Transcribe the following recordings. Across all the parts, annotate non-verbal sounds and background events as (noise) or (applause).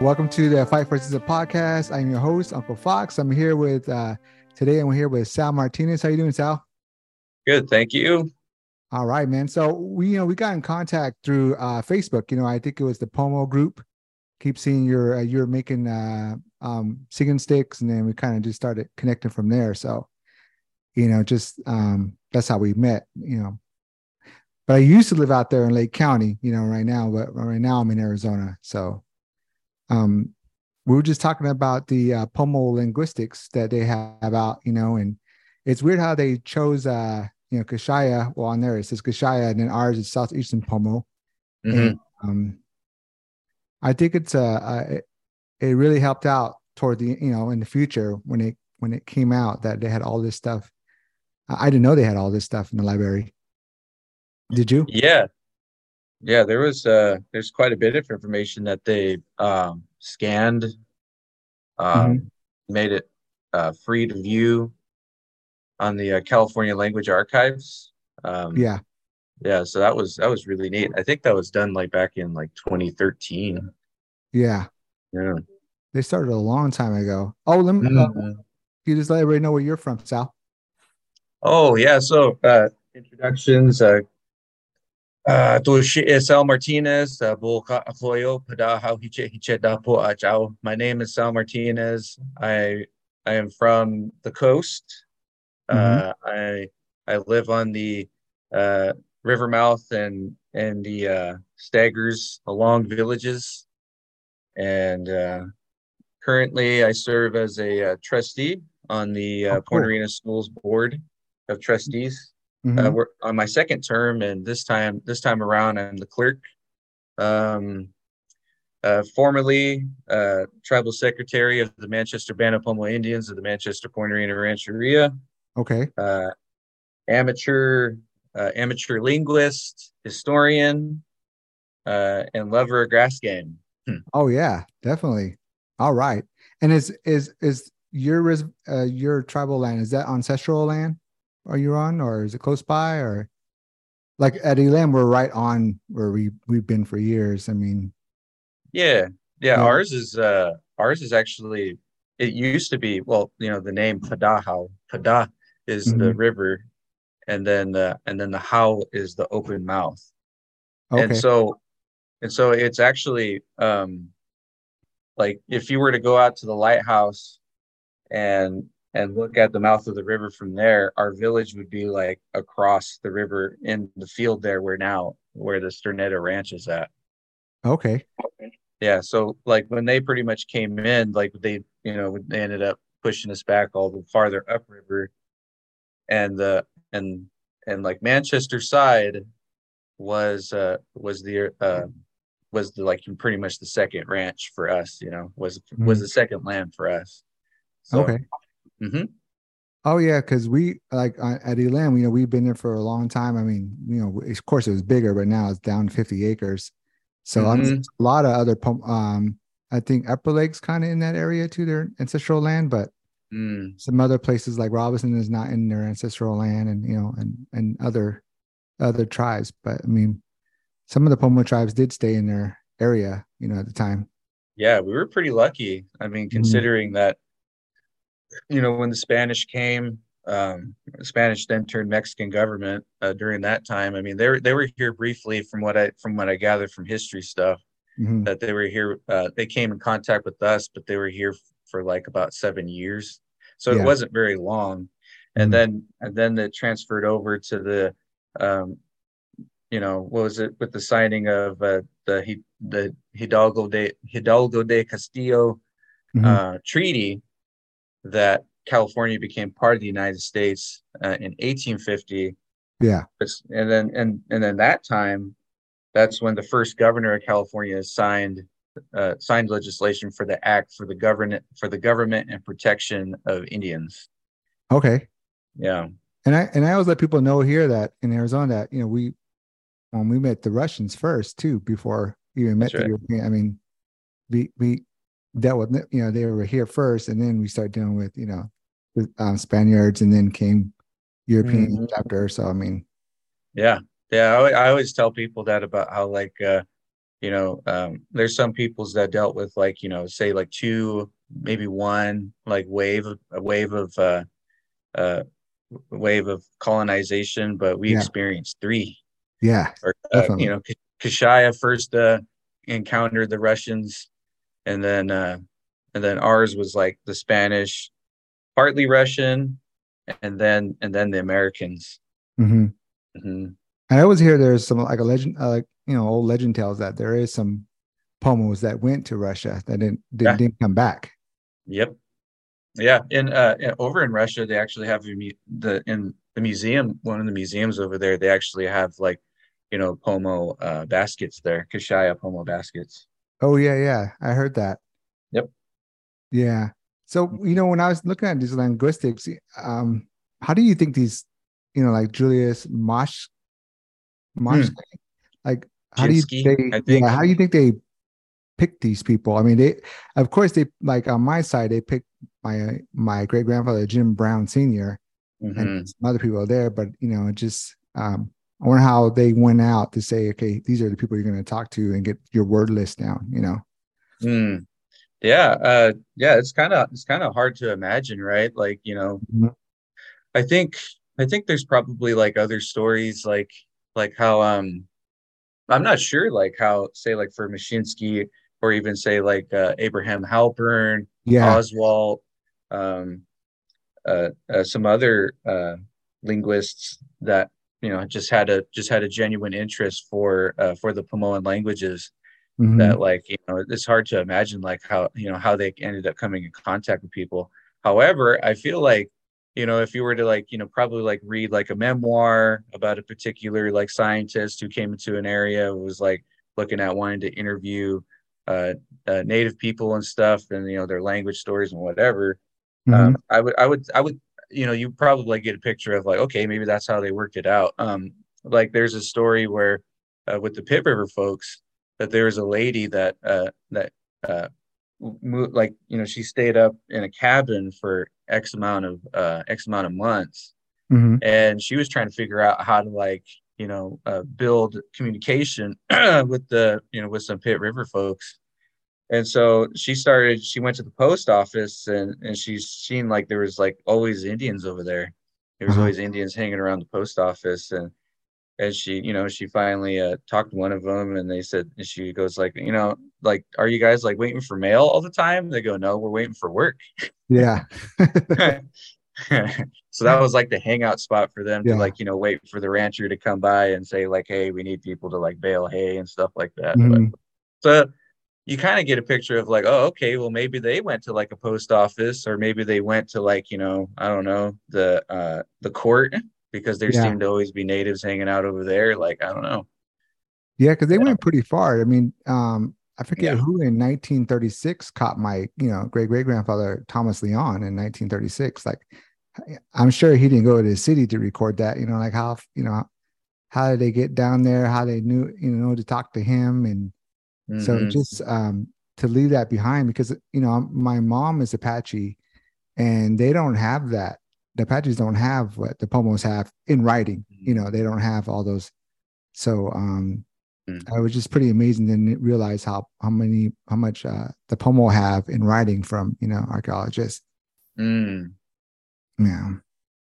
Welcome to the Fight for Citizen podcast. I'm your host, Uncle Fox. I'm here with uh, today. I'm here with Sal Martinez. How you doing, Sal? Good, thank you. All right, man. So we, you know, we got in contact through uh, Facebook. You know, I think it was the Pomo group. Keep seeing your uh, you're making uh, um, singing sticks, and then we kind of just started connecting from there. So, you know, just um, that's how we met. You know, but I used to live out there in Lake County. You know, right now, but right now I'm in Arizona. So, um, we were just talking about the uh, Pomo linguistics that they have out. You know, and it's weird how they chose uh you know Kashaya. Well, on there it says Kashaya, and then ours is southeastern Pomo. Mhm. And, um, I think it's uh, uh it, it really helped out toward the you know in the future when it when it came out that they had all this stuff. I didn't know they had all this stuff in the library. Did you? Yeah, yeah. There was uh, there's quite a bit of information that they um, scanned, um, made it uh, free to view on the uh, California Language Archives. Um, Yeah. yeah. So that was that was really neat. I think that was done like back in like 2013. Yeah. Yeah. They started a long time ago. Oh, let me, uh, Mhm. you just let everybody know where you're from, Sal. Oh yeah, so uh introductions uh uh is Sal Martinez uh buo ka akoyo pada how hiche hiche da po. My name is Sal Martinez. I I am from the coast. Uh I I live on the uh river mouth and and the uh staggers along villages and uh currently I serve as a uh, trustee on the uh, Oh, Point. Arena Schools Board of Trustees. Mhm. Uh, we're on my second term, and this time, this time around, I'm the clerk. Um, uh, formerly uh, tribal secretary of the Manchester Band of Pomo Indians of the Manchester Point Arena Rancheria. okay. Uh, amateur, uh, amateur linguist, historian, uh, and lover of grass game. Oh yeah, definitely. All right. And is is is your uh, your tribal land is that ancestral land? Are you on, or is it close by, or like at Elem? We're right on where we we've been for years. I mean, Yeah, yeah. Yeah. Ours is uh, ours is actually. It used to be well, you know, the name Padahau. Padah is the river, and then the and then the how is the open mouth. okay, And so, and so it's actually um, like if you were to go out to the lighthouse, and and look at the mouth of the river from there, our village would be like across the river in the field there where now where the Stornetta Ranch is at. okay, Yeah, so like when they pretty much came in, like they, you know, they ended up pushing us back all the farther upriver, and the and and like Manchester side was uh was the uh was the like pretty much the second ranch for us, you know, was was the second land for us. So, okay. Mhm. Oh yeah, because we like at Elem, you know, we've been there for a long time. I mean, you know, of course it was bigger, but now it's down 50 acres. So Mhm. there's a lot of other, um, I think Upper Lake's kind of in that area too, their ancestral land, but Mm, some other places like Robinson is not in their ancestral land, and you know, and and other other tribes. But I mean, some of the Pomo tribes did stay in their area, you know, at the time. yeah, we were pretty lucky. I mean, considering that, you know, when the Spanish came, um, the Spanish then turned Mexican government uh, during that time. I mean, they were they were here briefly, from what I from what I gathered from history stuff, Mhm. that they were here. Uh, they came in contact with us, but they were here for like about seven years, so Yeah. it wasn't very long. And Mhm. then and then it transferred over to the, um, you know, what was it with the signing of uh, the the Hidalgo de Hidalgo de Castillo Mhm. uh, treaty that California became part of the United States uh, in 1850. yeah, And then and and then that time, that's when the first governor of California signed uh, signed legislation for the act for the government for the government and protection of Indians. okay. Yeah. And I and I always let people know here that in Arizona that you know we when we met the Russians first too before we even met That's the. European. I mean, we we dealt with you know they were here first, and then we started dealing with you know the um, Spaniards, and then came European Mhm. chapter. So I mean, Yeah. Yeah. I, I always tell people that about how like uh you know um, there's some peoples that dealt with like you know say like two maybe one like wave a wave of uh uh wave of colonization but we Yeah. experienced three Yeah. or uh, you know K- kashaya first uh encountered the russians and then uh and then ours was like the spanish partly russian and then and then the americans hmm hmm I always hear there's some like a legend, uh, like you know, old legend tells that there is some pomos that went to Russia that didn't didn't, Yeah. didn't come back. Yep. Yeah, in uh over in Russia, they actually have the in the museum, one of the museums over there, they actually have like, you know, pomo uh baskets there, kashaya pomo baskets. Oh yeah, yeah, I heard that. Yep. Yeah. So you know, when I was looking at these linguistics, um, how do you think these, you know, like Julius Mosh, Mosh, like how do you Jinsky, they, Hmm. I think. yeah, how do you think they pick these people? I mean, they, of course, they like on my side, they picked my my great grandfather Jim Brown Senior, Mhm. and some other people there, but you know, it just um, I wonder how they went out to say, okay, these are the people you're going to talk to and get your word list down. You know. Mm. Yeah, uh yeah, it's kind of it's kind of hard to imagine, right? Like, you know, Mhm. I think I think there's probably like other stories like like how um I'm not sure like how say like for Moshinsky or even say like uh, Abraham Halpern Yeah. Oswalt, um, uh, uh, some other uh, linguists that you know just had a just had a genuine interest for uh, for the Pomoan languages. Mhm. That like you know it's hard to imagine like how you know how they ended up coming in contact with people. However, I feel like you know if you were to like you know probably like read like a memoir about a particular like scientist who came into an area was like looking at wanting to interview uh, uh, native people and stuff and you know their language stories and whatever Mhm. um, i would i would i would you know you probably get a picture of like okay maybe that's how they worked it out. Um like there's a story where uh, with the pit river folks that there was a lady that uh that uh mo- like you know she stayed up in a cabin for x amount of uh x amount of months. Mhm. and she was trying to figure out how to like you know uh, build communication (clears throat) with the you know with some pit river folks and so she started she went to the post office and and she's seen like there was like always indians over there there was Uh-huh. always indians hanging around the post office and and she you know she finally uh, talked to one of them and they said and she goes like you know like are you guys like waiting for mail all the time they go no we're waiting for work Yeah. (laughs) so that was like the hangout spot for them Yeah. to like you know wait for the rancher to come by and say like hey we need people to like bale hay and stuff like that But- Mhm. so you kind of get a picture of like oh okay well maybe they went to like a post office or maybe they went to like you know i don't know the uh the court because there Yeah. seemed to always be natives hanging out over there like i don't know Yeah, because they Yeah. went pretty far. I mean, um, I forget Yeah. who in 1936 caught my, you know, great great grandfather Thomas Leon in 1936. Like, I'm sure he didn't go to the city to record that. You know, like how, you know, how did they get down there? How they knew, you know, to talk to him, and so Mhm. just um, to leave that behind because you know my mom is Apache, and they don't have that. The Apaches don't have what the Pomos have in writing. You know, they don't have all those. So um, Mm. I was just pretty amazing to realize how how many how much uh, the Pomo have in writing from you know archaeologists. Mm. Yeah,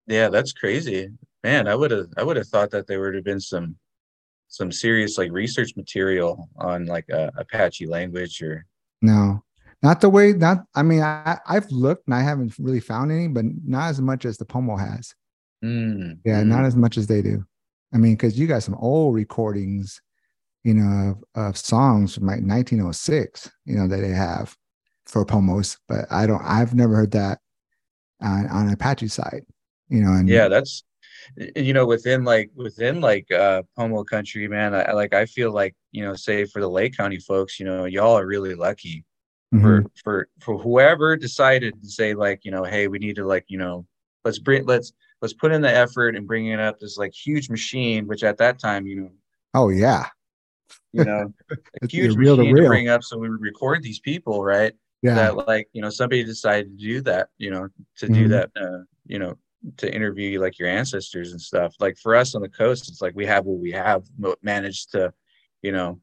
yeah that's crazy man i would have i would have thought that there would have been some some serious like research material on like uh, apache language or no, not the way. Not I mean I I've looked and I haven't really found any, but not as much as the Pomo has. Mm, Yeah, mm. not as much as they do. I mean, because you got some old recordings, you know, of, of songs from like 1906, you know, that they have for Pomos, but I don't. I've never heard that on, on Apache side, you know. And yeah that's you know within like within like uh pomo country man I, like i feel like you know say for the lake county folks you know y'all are really lucky mhm, for for for whoever decided to say like you know hey we need to like you know let's bring let's let's put in the effort and bringing it up this like huge machine which at that time you know oh yeah, you know a huge reel to machine to bring up so we would record these people right yeah, that like you know somebody decided to do that you know to do Mhm. that uh you know to interview like your ancestors and stuff like for us on the coast it's like we have what we have managed to you know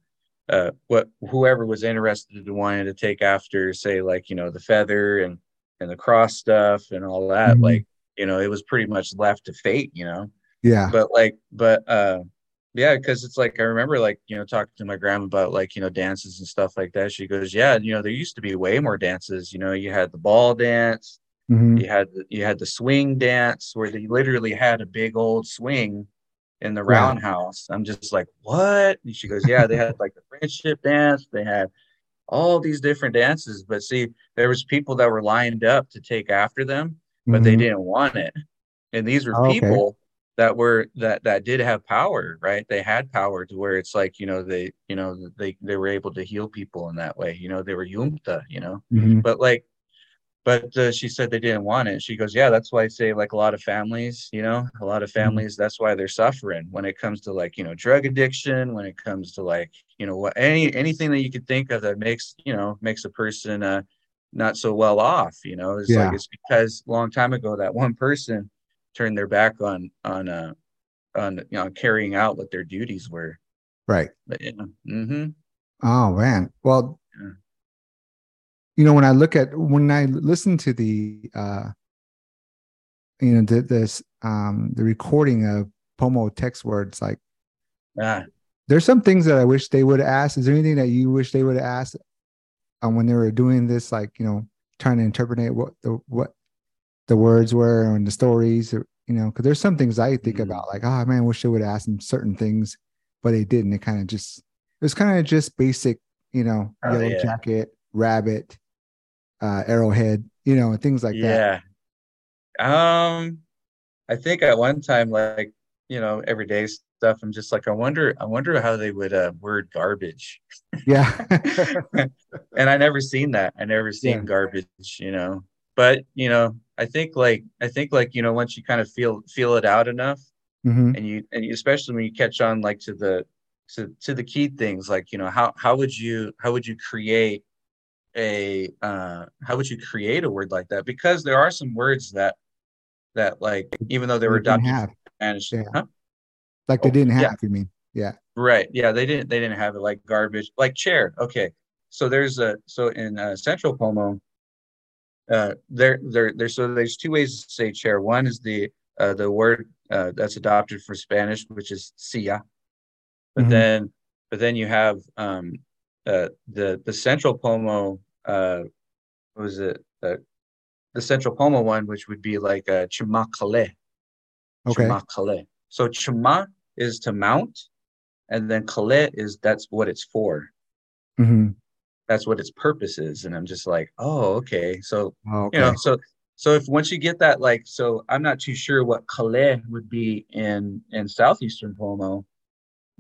uh, what whoever was interested in wanting to take after, say, like you know, the feather and and the cross stuff and all that, Mhm. like you know, it was pretty much left to fate, you know. Yeah. But like, but uh, yeah, because it's like I remember like you know talking to my grandma about like you know dances and stuff like that. She goes, yeah, you know, there used to be way more dances. You know, you had the ball dance, Mhm. you had the, you had the swing dance where they literally had a big old swing in the roundhouse. I'm just like, what? And she goes, yeah, they had like the friendship dance. They had all these different dances, but see, there was people that were lined up to take after them, but they Mhm. didn't want it. And these were Oh, okay. people that were that that did have power, right? They had power to where it's like, you know, they, you know, they they were able to heal people in that way. You know, they were yumta, you know Mhm. but like but uh, she said they didn't want it she goes yeah that's why i say like a lot of families you know a lot of families that's why they're suffering when it comes to like you know drug addiction when it comes to like you know what any anything that you could think of that makes you know makes a person uh not so well off you know it's Yeah. like it's because a long time ago that one person turned their back on on uh on you know carrying out what their duties were Right. but you know mm-hmm. Oh man. Well. You know, when I look at when I listen to the uh you know, the, this um the recording of Pomo text words, like ah, there's some things that I wish they would ask. Is there anything that you wish they would have asked um, when they were doing this, like you know, trying to interpret what the what the words were and the stories, or, you know, because there's some things I think Mhm. about, like, oh man, I wish they would have asked them certain things, but they didn't. It kind of just it was kind of just basic, you know, Oh, yellow yeah. jacket, rabbit, uh, arrowhead, you know, and things like that. yeah um i think at one time like you know everyday stuff i'm just like i wonder i wonder how they would uh word garbage Yeah. (laughs) and i never seen that i never seen Yeah. garbage you know but you know i think like i think like you know once you kind of feel feel it out enough hmm and you and you, especially when you catch on like to the to to the key things like you know how how would you how would you create a uh how would you create a word like that because there are some words that that like even though they were adopted have, Spanish Yeah. huh? like they Oh, didn't have. yeah. You mean? Yeah. right yeah they didn't they didn't have it like garbage like chair okay so there's a so in uh, central pomo uh there there there's so there's two ways to say chair one is the uh the word uh that's adopted for spanish which is silla but Mhm. then but then you have um uh the the central pomo uh what was it? Uh, the central pomo one which would be like uh chimakale Okay. chimakale so chima is to mount and then kale is that's what it's for. Hmm that's what its purpose is and i'm just like oh okay. So Oh, okay. you know so so if once you get that like so i'm not too sure what kale would be in in southeastern pomo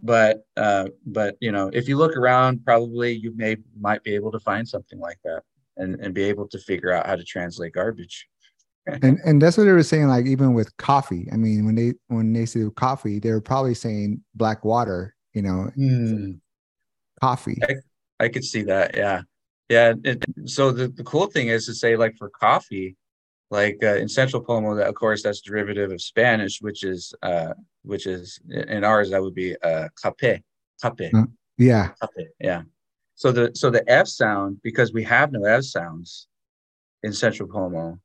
but uh but you know if you look around probably you may might be able to find something like that and and be able to figure out how to translate garbage. (laughs) And and that's what they were saying like even with coffee. I mean when they when they say coffee they were probably saying black water you know coffee. I could see that yeah. Yeah so the, the cool thing is to say like for coffee like uh, in central pomo that of course that's derivative of spanish which is uh which is in ours that would be uh cape cape Mm. yeah Cafe, yeah. So the so the F sound because we have no F sounds in Central Pomo,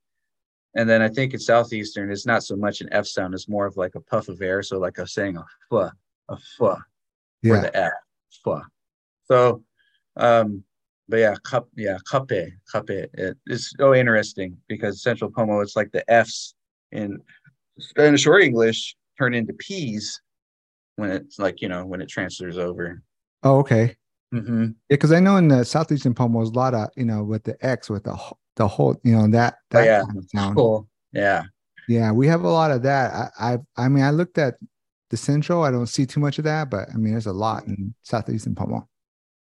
and then I think in Southeastern it's not so much an F sound; it's more of like a puff of air. So like I'm saying a fuh, a fuh for yeah the F, fuh. So, um, but yeah, cup, yeah, cape, cape. It, it's so interesting because Central Pomo it's like the F's in Spanish or English turn into P's when it's like you know when it transfers over. oh okay hmm yeah because i know in the southeastern pomo there's a lot of you know with the x with the the whole you know that Oh, that yeah. kind of sound Cool. Yeah. yeah we have a lot of that i i i mean i looked at the central i don't see too much of that but i mean there's a lot in southeastern pomo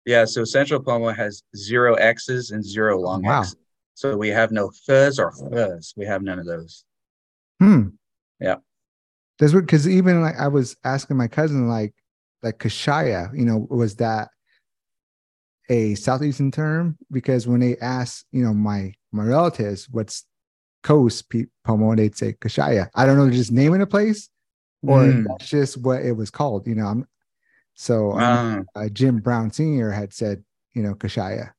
Yeah. So Central Pomo has zero X's and zero long Wow. X's. So we have no fuzz or fuzz. We have none of those. hmm Yeah. that's what because even like i was asking my cousin like like kashaya you know was that a southeastern term because when they ask you know my my relatives what's coast pomo they'd say kashaya i don't know just naming a place or Mm. that's just what it was called you know i'm So uh, uh, Jim Brown Sr. had said, you know, Kashaya.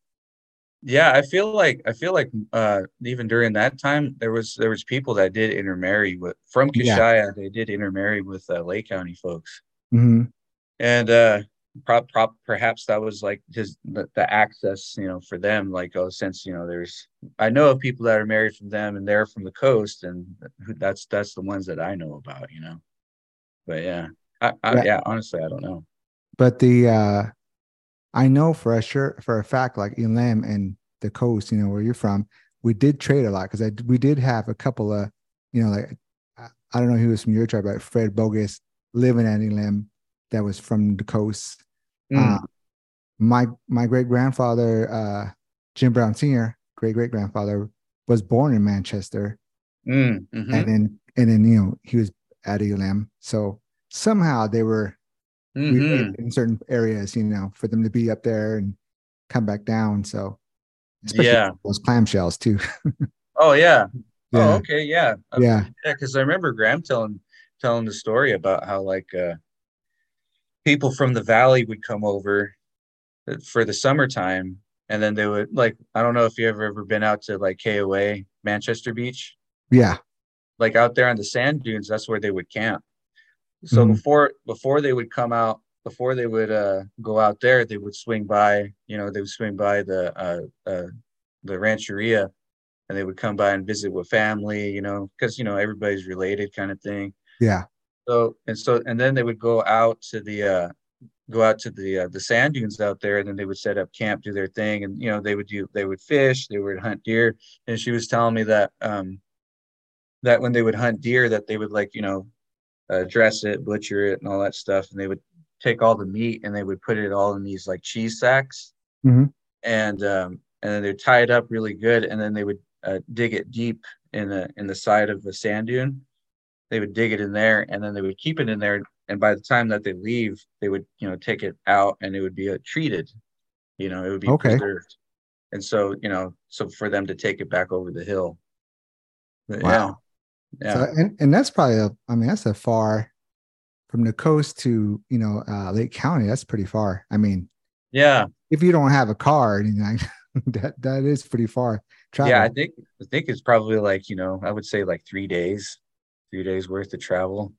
Yeah, I feel like I feel like uh, even during that time there was there was people that did intermarry with from Kashaya. Yeah. They did intermarry with uh, Lake County folks, mm-hmm. and uh, prop, prop, perhaps that was like just the, the access, you know, for them. Like, oh, since you know, there's I know of people that are married from them, and they're from the coast, and that's that's the ones that I know about, you know. But yeah, I, I yeah. yeah, honestly, I don't know. But the uh I know for a sure for a fact, like Elem and the coast, you know, where you're from, we did trade a lot because I we did have a couple of, you know, like I don't know who was from your tribe, but Fred Bogus living at Elem that was from the coast. Mm. Uh, my my great grandfather, uh, Jim Brown Sr., great great grandfather, was born in Manchester, mm. mm-hmm. and then and then you know he was at Elam, so somehow they were mm-hmm. in certain areas, you know, for them to be up there and come back down. So, yeah, those clamshells too. (laughs) oh yeah. Oh, yeah. Oh okay, yeah, yeah, yeah. Because I remember Graham telling telling the story about how like uh, people from the valley would come over for the summertime, and then they would like I don't know if you ever ever been out to like KOA Manchester Beach. Yeah, like out there on the sand dunes, that's where they would camp. So mm-hmm. before before they would come out, before they would uh, go out there, they would swing by. You know, they would swing by the uh, uh, the rancheria, and they would come by and visit with family. You know, because you know everybody's related, kind of thing. Yeah. So and so and then they would go out to the uh, go out to the uh, the sand dunes out there, and then they would set up camp, do their thing, and you know they would do they would fish, they would hunt deer, and she was telling me that um that when they would hunt deer, that they would like you know uh, dress it, butcher it, and all that stuff. And they would take all the meat and they would put it all in these like cheese sacks, mm-hmm. and um, and then they'd tie it up really good, and then they would uh, dig it deep in the in the side of the sand dune. They would dig it in there, and then they would keep it in there. And by the time that they leave, they would you know take it out, and it would be uh, treated. You know, it would be okay. preserved. And so you know, so for them to take it back over the hill. But, wow. Yeah. So, and, and that's probably a, I mean, that's a far from the coast to, you know, uh, Lake County. That's pretty far. I mean, yeah. If you don't have a car, (laughs) you know, that, that is pretty far. Travel. Yeah. I think, I think it's probably like, you know, I would say like three days, three days worth of travel.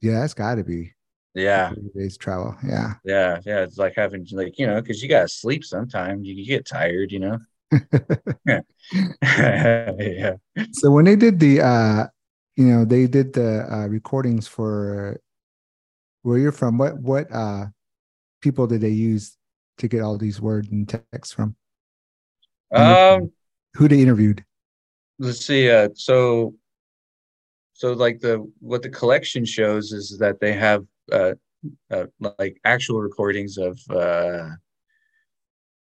Yeah. That's gotta be. Yeah. Three days travel. Yeah. Yeah. Yeah. It's like having like, you know, cause you gotta sleep sometimes you, you get tired, you know? (laughs) (laughs) yeah. yeah. So when they did the uh you know they did the uh, recordings for where you're from. What what uh people did they use to get all these words and texts from? Um who they interviewed? Let's see uh so so like the what the collection shows is that they have uh, uh like actual recordings of uh,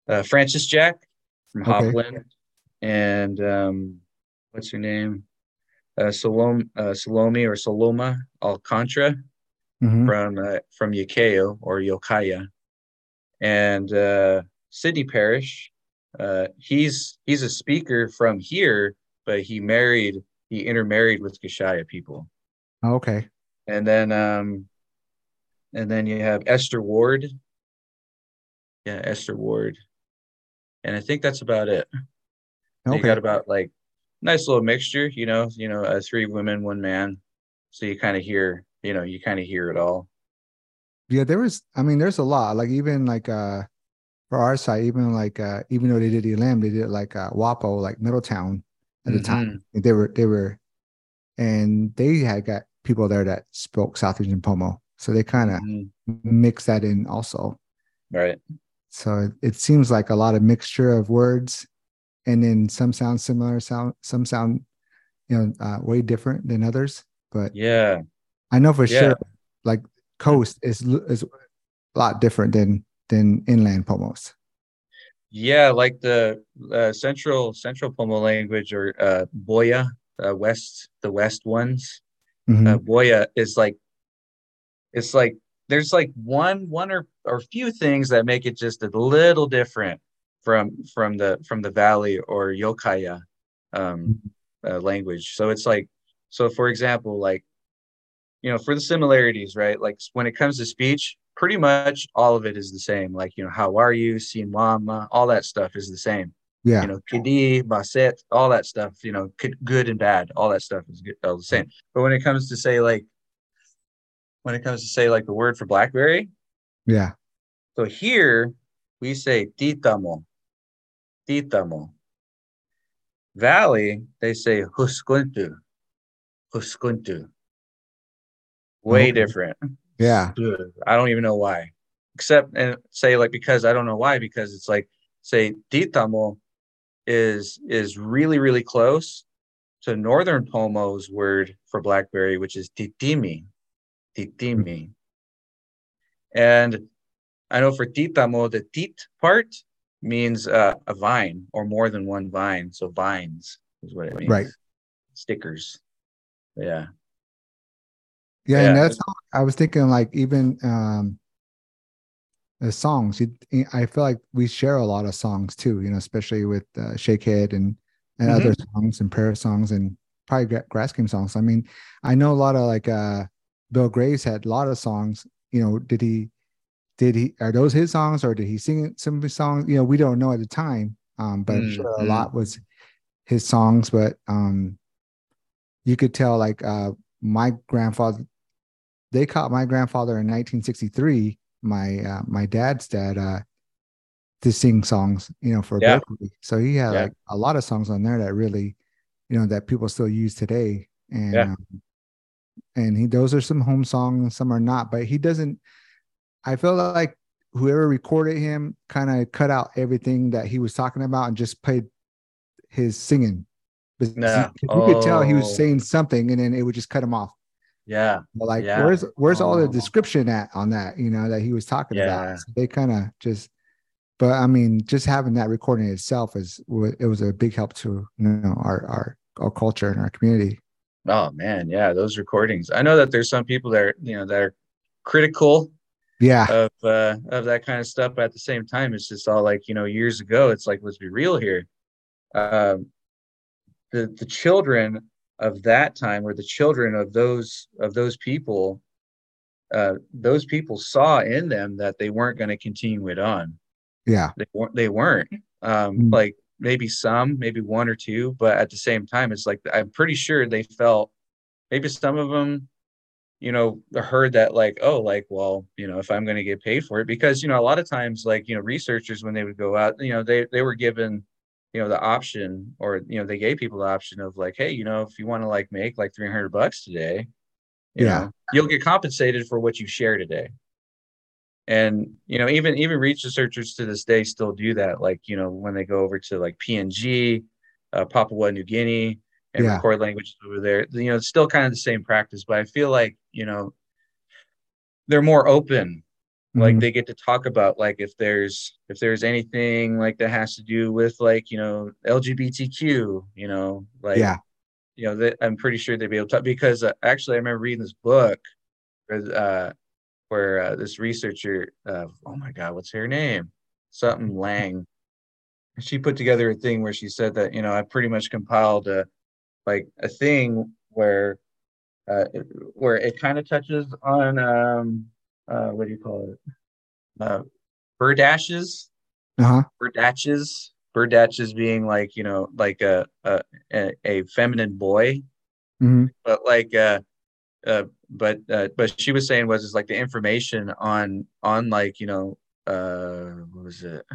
uh francis jack from okay. hopland and um what's her name uh, Salome, uh, Salome or Saloma Alcantara mm-hmm. from uh, from Yakeo or Yokaya, and uh, Sydney Parish. Uh, he's he's a speaker from here, but he married he intermarried with Kashaya people. Oh, okay. And then um, and then you have Esther Ward. Yeah, Esther Ward, and I think that's about it. Okay. You got about like nice little mixture, you know, you know, uh, three women, one man. So you kind of hear, you know, you kind of hear it all. Yeah, there was, I mean, there's a lot. Like even like uh for our side, even like uh even though they did Elem, they did like uh Wappo, like Middletown at the mm-hmm. time. They were they were and they had got people there that spoke South Region Pomo. So they kind of mm-hmm. mix that in also. Right. So it, it seems like a lot of mixture of words and then some sound similar, sound some sound, you know, uh, way different than others. But yeah, I know for yeah. sure, like coast is is a lot different than than inland Pomos. Yeah, like the uh, central central Pomo language or uh, Boya, uh, west the west ones. Mm-hmm. Uh, Boya is like it's like there's like one one or or few things that make it just a little different from from the from the valley or Yokaya um, mm-hmm. uh, language. So it's like so for example, like you know, for the similarities, right? Like when it comes to speech, pretty much all of it is the same. Like, you know, how are you, si mama, all that stuff is the same. Yeah. You know, kidi, baset, all that stuff, you know, good and bad, all that stuff is good, all the same. But when it comes to say like, when it comes to say like the word for blackberry, yeah. So here we say titamo, titamo. Valley, they say huskuntu, huskuntu way okay. different. Yeah. I don't even know why. Except and say like because I don't know why, because it's like say Titamo is is really, really close to Northern Pomo's word for blackberry, which is titimi. Titimi. And I know for titamo, the tit part means uh, a vine or more than one vine. So vines is what it means. Right. Stickers. Yeah. Yeah, yeah. and that's I was thinking like even um the songs. You, I feel like we share a lot of songs too, you know, especially with uh, Shakehead and and mm-hmm. other songs and prayer songs and probably grass game songs. I mean, I know a lot of like uh Bill Graves had a lot of songs. You know, did he did he are those his songs or did he sing some of his songs? You know, we don't know at the time. Um, but mm-hmm. Sure a mm-hmm. lot was his songs, but um you could tell like uh my grandfather they caught my grandfather in 1963, my uh, my dad's dad, uh, to sing songs, you know, for yeah. Berkeley. So he had yeah. like a lot of songs on there that really, you know, that people still use today. And yeah. um, and he those are some home songs, some are not, but he doesn't. I feel like whoever recorded him kind of cut out everything that he was talking about and just played his singing. But nah. you, oh. could tell he was oh. saying something, and then it would just cut him off. Yeah. But like, yeah. where's where's all the oh. description at on that? You know that he was talking yeah. about. So they kind of just, but I mean, just having that recording itself is it was a big help to you know our our our culture and our community. Oh man, yeah, those recordings. I know that there's some people that are you know that are critical yeah. of uh of that kind of stuff but at the same time it's just all like you know years ago it's like let's be real here. Um the the children of that time or the children of those of those people uh, those people saw in them that they weren't going to continue it on. Yeah. They weren't they weren't. Um, mm-hmm. like maybe some maybe one or two but at the same time it's like i'm pretty sure they felt maybe some of them you know heard that like oh like well you know if i'm going to get paid for it because you know a lot of times like you know researchers when they would go out you know they they were given you know the option or you know they gave people the option of like hey you know if you want to like make like 300 bucks today you yeah know, you'll get compensated for what you share today and you know even even researchers to this day still do that like you know when they go over to like png uh, papua new guinea and yeah. record languages over there you know it's still kind of the same practice but i feel like you know they're more open. Like mm-hmm. they get to talk about like if there's if there's anything like that has to do with like you know lgbtq you know like yeah. you know that i'm pretty sure they'd be able to talk because uh, actually i remember reading this book where, uh, where uh, this researcher uh, oh my god what's her name? Something lang. She put together a thing where she said that you know i pretty much compiled a like a thing where uh, where it kind of touches on um uh, what do you call it? Uh, berdaches. Uh-huh. Berdaches. Berdaches being like you know like a a a, feminine boy, mm-hmm. but like uh, uh but uh, but she was saying was is like the information on on like you know uh what was it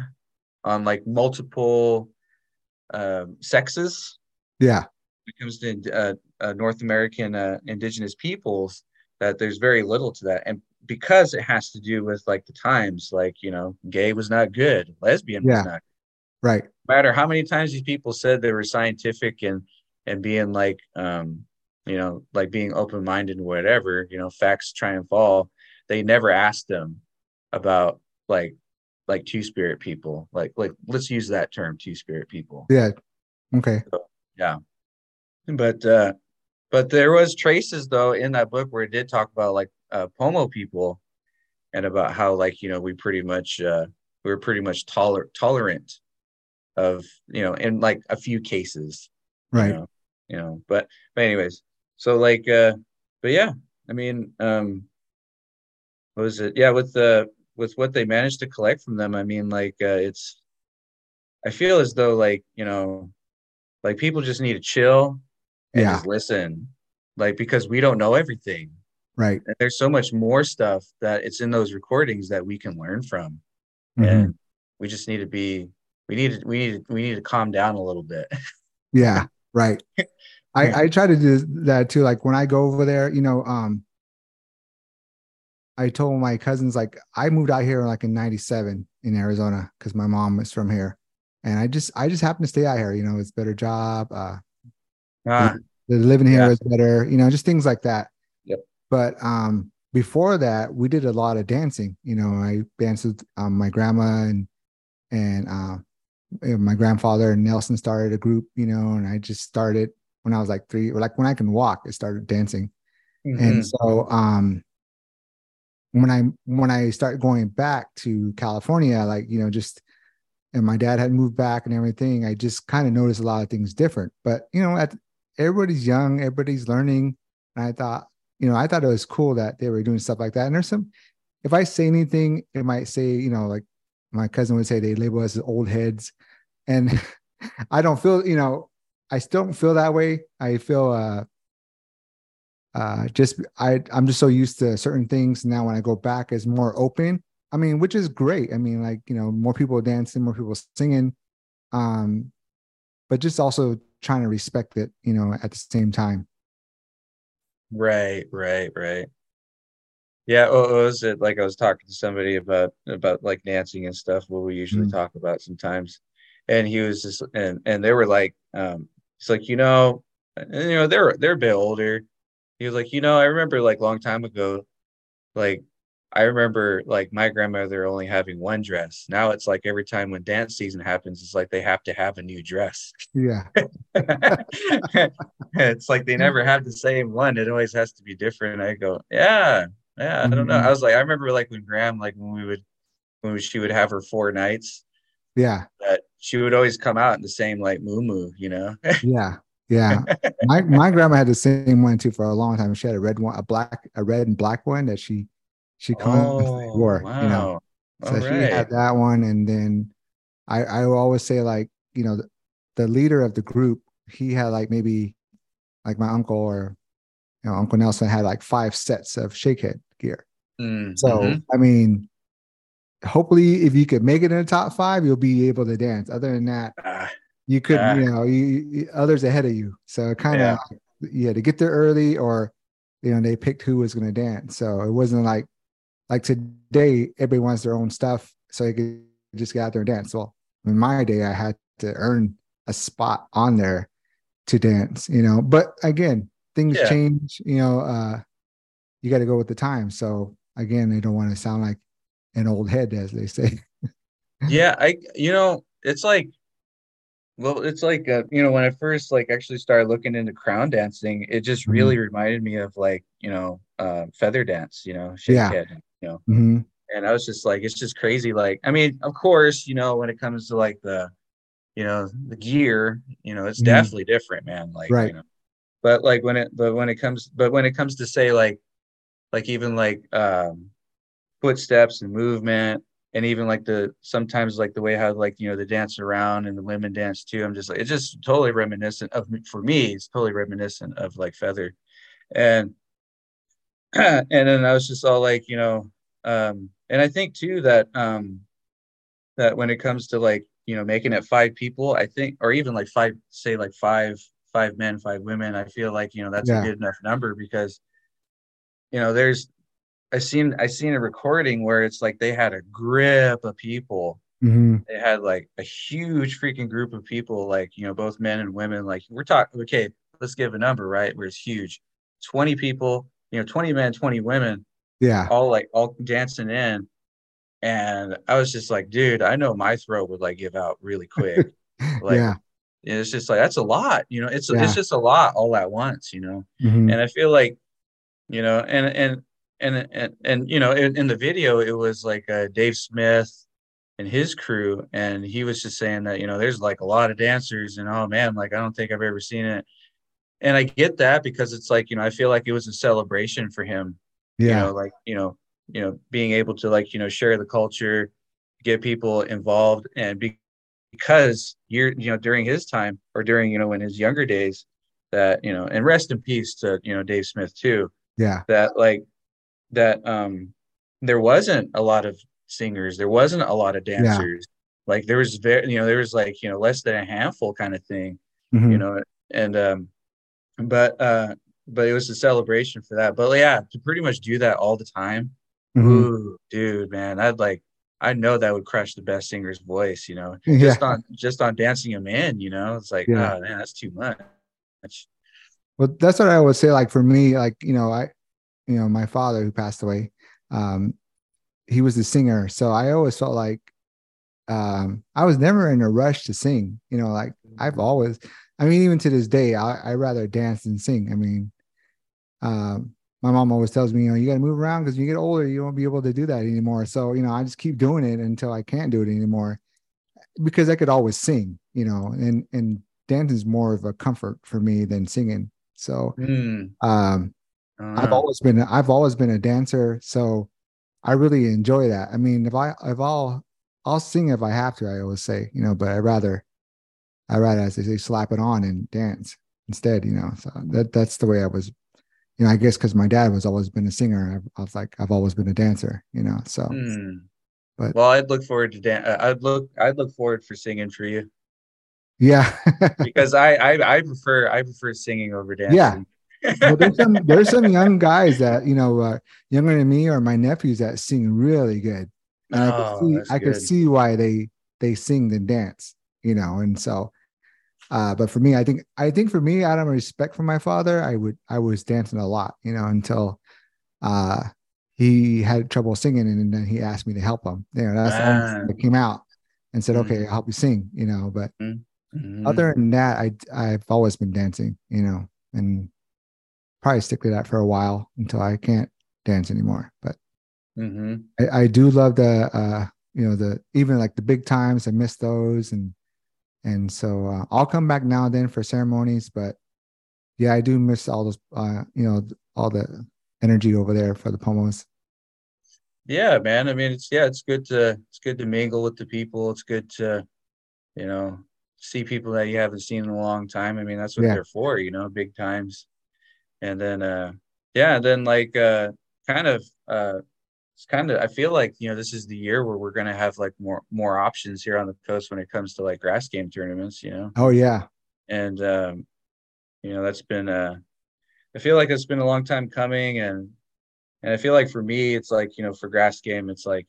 on like multiple um sexes yeah when it comes to uh, uh, north american uh, indigenous peoples that there's very little to that and because it has to do with like the times, like you know, gay was not good, lesbian yeah. was not. Right. No matter how many times these people said they were scientific and and being like, um, you know, like being open minded and whatever, you know, facts try and fall. They never asked them about like like two spirit people. Like like let's use that term, two spirit people. Yeah. Okay. So, yeah. But uh but there was traces though in that book where it did talk about like uh, Pomo people and about how like you know we pretty much uh, we were pretty much toler- tolerant of you know in like a few cases right you know, you know but but anyways so like uh but yeah I mean, um, what was it? Yeah, with the with what they managed to collect from them, I mean, like uh, it's. I feel as though like you know, like people just need to chill and Yeah. just listen, like because we don't know everything. Right. And there's so much more stuff that it's in those recordings that we can learn from, Mhm. and we just need to be. We need to. We need. To, we need to calm down a little bit. (laughs) Yeah, right. (laughs) I I try to do that too. Like when I go over there, you know, um, I told my cousins like I moved out here like in '97 in Arizona because my mom is from here, and I just I just happened to stay out here. You know, it's a better job. Uh, Ah, the living here Yeah. is better. You know, just things like that. Yep. But um, before that, we did a lot of dancing. You know, I danced with um, my grandma and and uh, my grandfather and Nelson started a group. You know, and I just started when I was like three, or like when I can walk, I started dancing. mhm. And so um when I when I started going back to California, like, you know, just and my dad had moved back and everything, I just kind of noticed a lot of things different. But you know, at everybody's young, everybody's learning. And I thought, you know, I thought it was cool that they were doing stuff like that. And there's some if I say anything, it might say, you know, like my cousin would say they label us as old heads. And (laughs) I don't feel, you know, I still don't feel that way. I feel uh uh just i i'm just so used to certain things now when i go back is more open i mean which is great i mean like you know more people dancing more people singing um but just also trying to respect it you know at the same time Right, right, right. Yeah, oh, oh, was it like I was talking to somebody about about like dancing and stuff, what we usually Mhm. talk about sometimes. And he was just and and they were like, um, he's like, you know, and, you know, they're they're a bit older. He was like, you know, I remember like long time ago, like I remember like my grandmother only having one dress. Now it's like every time when dance season happens, it's like they have to have a new dress. yeah (laughs) it's like they never have the same one. It always has to be different. I go, yeah, yeah. I don't know. Mhm. I was like, I remember like when Graham, like when we would, when she would have her four nights, yeah that she would always come out in the same like moo moo you know. (laughs) yeah yeah my my grandma had the same one too for a long time she had a red one a black a red and black one that she she constantly oh, wore wow. you know So All she had that one, and then I I always say like you know the, the leader of the group he had like maybe like my uncle or you know Uncle Nelson had like five sets of shakehead gear. Mm, So. I mean, hopefully if you could make it in the top five, you'll be able to dance. Other than that, Ah, you could Yeah. you know you, you others ahead of you. So kind of yeah. to get there early or you know they picked who was going to dance. So it wasn't like like today everybody wants their own stuff so you could just get out there and dance. Well, in my day I had to earn a spot on there to dance, you know. But again, things Yeah. change, you know, uh you got to go with the time. So again, they don't want to sound like an old head as they say. (laughs) yeah i you know it's like well it's like uh, you know when i first like actually started looking into crown dancing it just really reminded me of like you know uh, feather dance you know Yeah. shakehead you know? Hmm and i was just like it's just crazy. Like i mean of course you know when it comes to like the you know the gear you know it's Mhm. definitely different man like Right. you know? But like when it but when it comes but when it comes to say like like even like um footsteps and movement and even like the sometimes like the way how like you know the dance around and the women dance too i'm just like it's just totally reminiscent of for me it's totally reminiscent of like feather. And (clears throat) and then i was just all like you know um and i think too that um that when it comes to like you know making it five people i think or even like five say like five five men five women i feel like you know that's Yeah. a good enough number because you know there's i seen i seen a recording where it's like they had a grip of people. Hmm they had like a huge freaking group of people like you know both men and women like we're talking okay let's give a number right? Where it's huge. 20 people you know 20 men 20 women Yeah. all like all dancing in and i was just like dude i know my throat would like give out really (laughs) quick like yeah. it's just like that's a lot you know it's Yeah. it's just a lot all at once you know Mhm. and i feel like you know and and and and, and you know in, in the video it was like uh, dave smith and his crew and he was just saying that you know there's like a lot of dancers and oh man like i don't think i've ever seen it and I get that because it's like you know I feel like it was a celebration for him. Yeah. You know, like you know, you know, being able to like you know share the culture, get people involved, and be, because you're you know during his time or during you know in his younger days that you know and rest in peace to you know Dave Smith too. Yeah. That like that um there wasn't a lot of singers, there wasn't a lot of dancers. Yeah. Like there was very you know there was like you know less than a handful kind of thing. Mm-hmm. You know, and um but uh but it was a celebration for that. But yeah, to pretty much do that all the time, mm-hmm. ooh, dude, man, I'd like I know that would crush the best singer's voice, you know, yeah. just on just on dancing him in, you know, it's like, yeah. oh man, that's too much. Well, that's what I would say. Like for me, like you know, I, you know, my father who passed away, um, he was a singer, so I always felt like, um, I was never in a rush to sing. You know, like I've mm-hmm. always, I mean, even to this day, I I rather dance than sing. I mean, um, my mom always tells me, you know, you got to move around because you get older, you won't be able to do that anymore. So, you know, I just keep doing it until I can't do it anymore because I could always sing, you know, and, and dancing is more of a comfort for me than singing. So, mm. um, I've always been, I've always been a dancer. So I really enjoy that. I mean, if I, if I'll, I'll sing if I have to, I always say, you know, but I rather, I rather, as they say, slap it on and dance instead, you know, so that, that's the way I was you know, I guess because my dad was always been a singer, I, I, was like, I've always been a dancer, you know. So, mm. but well, I'd look forward to dan- uh, I'd look, I'd look forward for singing for you. Yeah, (laughs) because I, I, I prefer, I prefer singing over dancing. Yeah. (laughs) well, there's some there's some young guys that you know uh, younger than me or my nephews that sing really good, and oh, I could see I could see why they they sing and dance, you know, and so uh, but for me, I think I think for me, out of respect for my father, I would I was dancing a lot, you know, until uh, he had trouble singing, and then he asked me to help him. You know, that's ah. that came out and said, "Okay, mm-hmm. I'll help you sing," you know. But mm-hmm. other than that, I I've always been dancing, you know, and probably stick to that for a while until I can't dance anymore. But mm-hmm. I, I do love the uh, you know the even like the big times. I miss those and and so uh, I'll come back now and then for ceremonies, but yeah, I do miss all those, uh, you know, all the energy over there for the pomos. Yeah, man. I mean, it's yeah, it's good to it's good to mingle with the people. It's good to, you know, see people that you haven't seen in a long time. I mean, that's what yeah. they're for, you know, big times. And then, uh, yeah, then like, uh, kind of, uh, it's kind of I feel like you know this is the year where we're gonna have like more more options here on the coast when it comes to like grass game tournaments. You know. Oh yeah. And um, you know that's been uh, I feel like it's been a long time coming, and and I feel like for me it's like you know for grass game it's like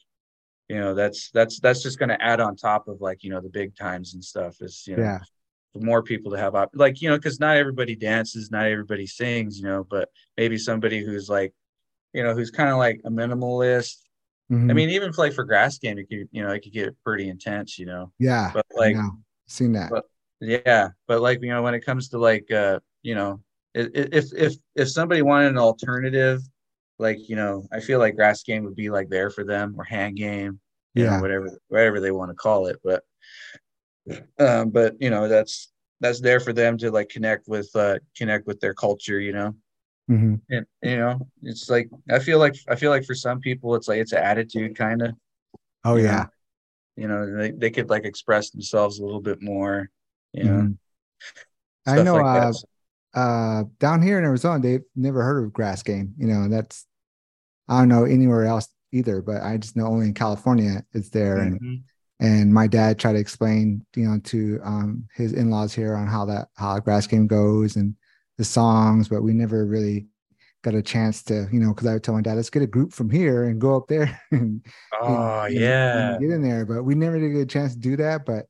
you know that's that's that's just gonna add on top of like you know the big times and stuff is you know. Yeah. For more people to have op- like you know because not everybody dances not everybody sings you know but maybe somebody who's like you know, who's kind of like a minimalist. Mm-hmm. I mean, even like for grass game, it could, you know, it could get pretty intense, you know. Yeah. But like, seen that. But, yeah, but like you know, when it comes to like, uh, you know, if if if somebody wanted an alternative, like you know, I feel like grass game would be like there for them or hand game, yeah, know, whatever whatever they want to call it. But um, but you know, that's that's there for them to like connect with uh connect with their culture, you know. Mm-hmm. And you know, it's like I feel like I feel like for some people, it's like it's an attitude kind of. Oh yeah. Know? You know, they, they could like express themselves a little bit more. You know. Mm-hmm. I know. Like uh, uh, down here in Arizona, they've never heard of grass game. You know, that's I don't know anywhere else either, but I just know only in California it's there. Mm-hmm. And and my dad tried to explain, you know, to um, his in-laws here on how that how grass game goes and the songs, but we never really got a chance to, you know, because I would tell my dad, let's get a group from here and go up there (laughs) and oh and, yeah, and get in there. But we never did get a chance to do that. But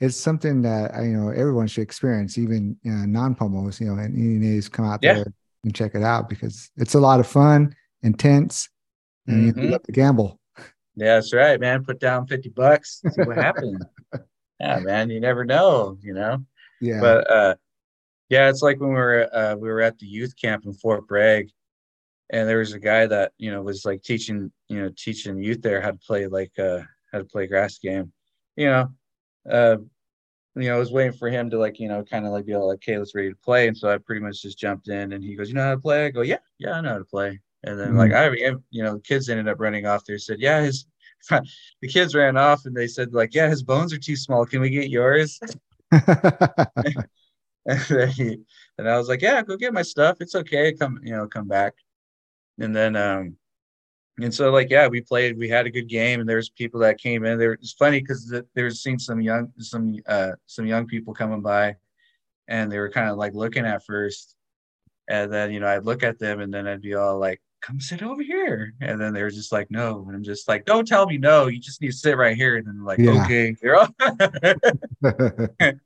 it's something that you know everyone should experience, even you know, non-pomos, you know, and ENAs come out yeah. there and check it out because it's a lot of fun, intense, and mm-hmm. you love to gamble. Yeah, that's right, man. Put down 50 bucks, see what happens. (laughs) yeah, man, you never know, you know. Yeah. But uh yeah, it's like when we were uh, we were at the youth camp in Fort Bragg, and there was a guy that you know was like teaching you know teaching youth there how to play like uh how to play grass game, you know, uh, you know, I was waiting for him to like, you know, kind of like be all like, okay, let's ready to play. And so I pretty much just jumped in and he goes, you know how to play? I go, yeah, yeah, I know how to play. And then mm-hmm. like I, you know, the kids ended up running off there. Said, yeah, his (laughs) the kids ran off and they said like, yeah, his bones are too small. Can we get yours? (laughs) (laughs) (laughs) and, he, and I was like, yeah, go get my stuff. It's okay. Come, you know, come back. And then, um, and so like, yeah, we played, we had a good game and there's people that came in there. It's funny because the, there was seeing some young, some, uh, some young people coming by and they were kind of like looking at first. And then, you know, I'd look at them and then I'd be all like, come sit over here. And then they were just like, no. And I'm just like, don't tell me no. You just need to sit right here. And then like, yeah. okay, (laughs) (laughs)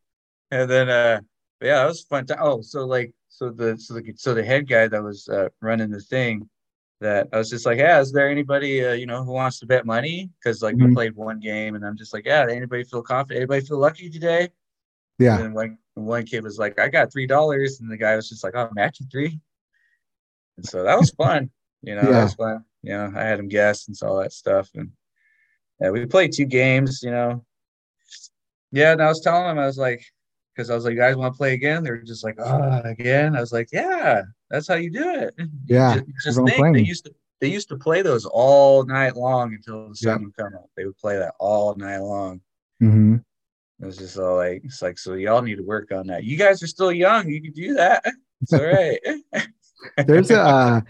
and then uh yeah, it was fun. To, oh, so like so the so the so the head guy that was uh, running the thing that I was just like, yeah, is there anybody uh, you know who wants to bet money? Because like mm-hmm. we played one game and I'm just like, yeah, anybody feel confident? Anybody feel lucky today? Yeah. And one one kid was like, I got three dollars, and the guy was just like, oh, match you three. And so that was fun. You know, yeah. that was fun. You know, I had him guess and all that stuff. And yeah, we played two games, you know. Yeah, and I was telling him, I was like, because I was like, you guys want to play again? They were just like, oh, again. I was like, yeah, that's how you do it. (laughs) Yeah. just, just think playing. they used to they used to play those all night long until the sun would come up. They would play that all night long. Mm-hmm. It was just all like, it's like, so y'all need to work on that. You guys are still young. You can do that. (laughs) It's all right. (laughs) There's a, uh,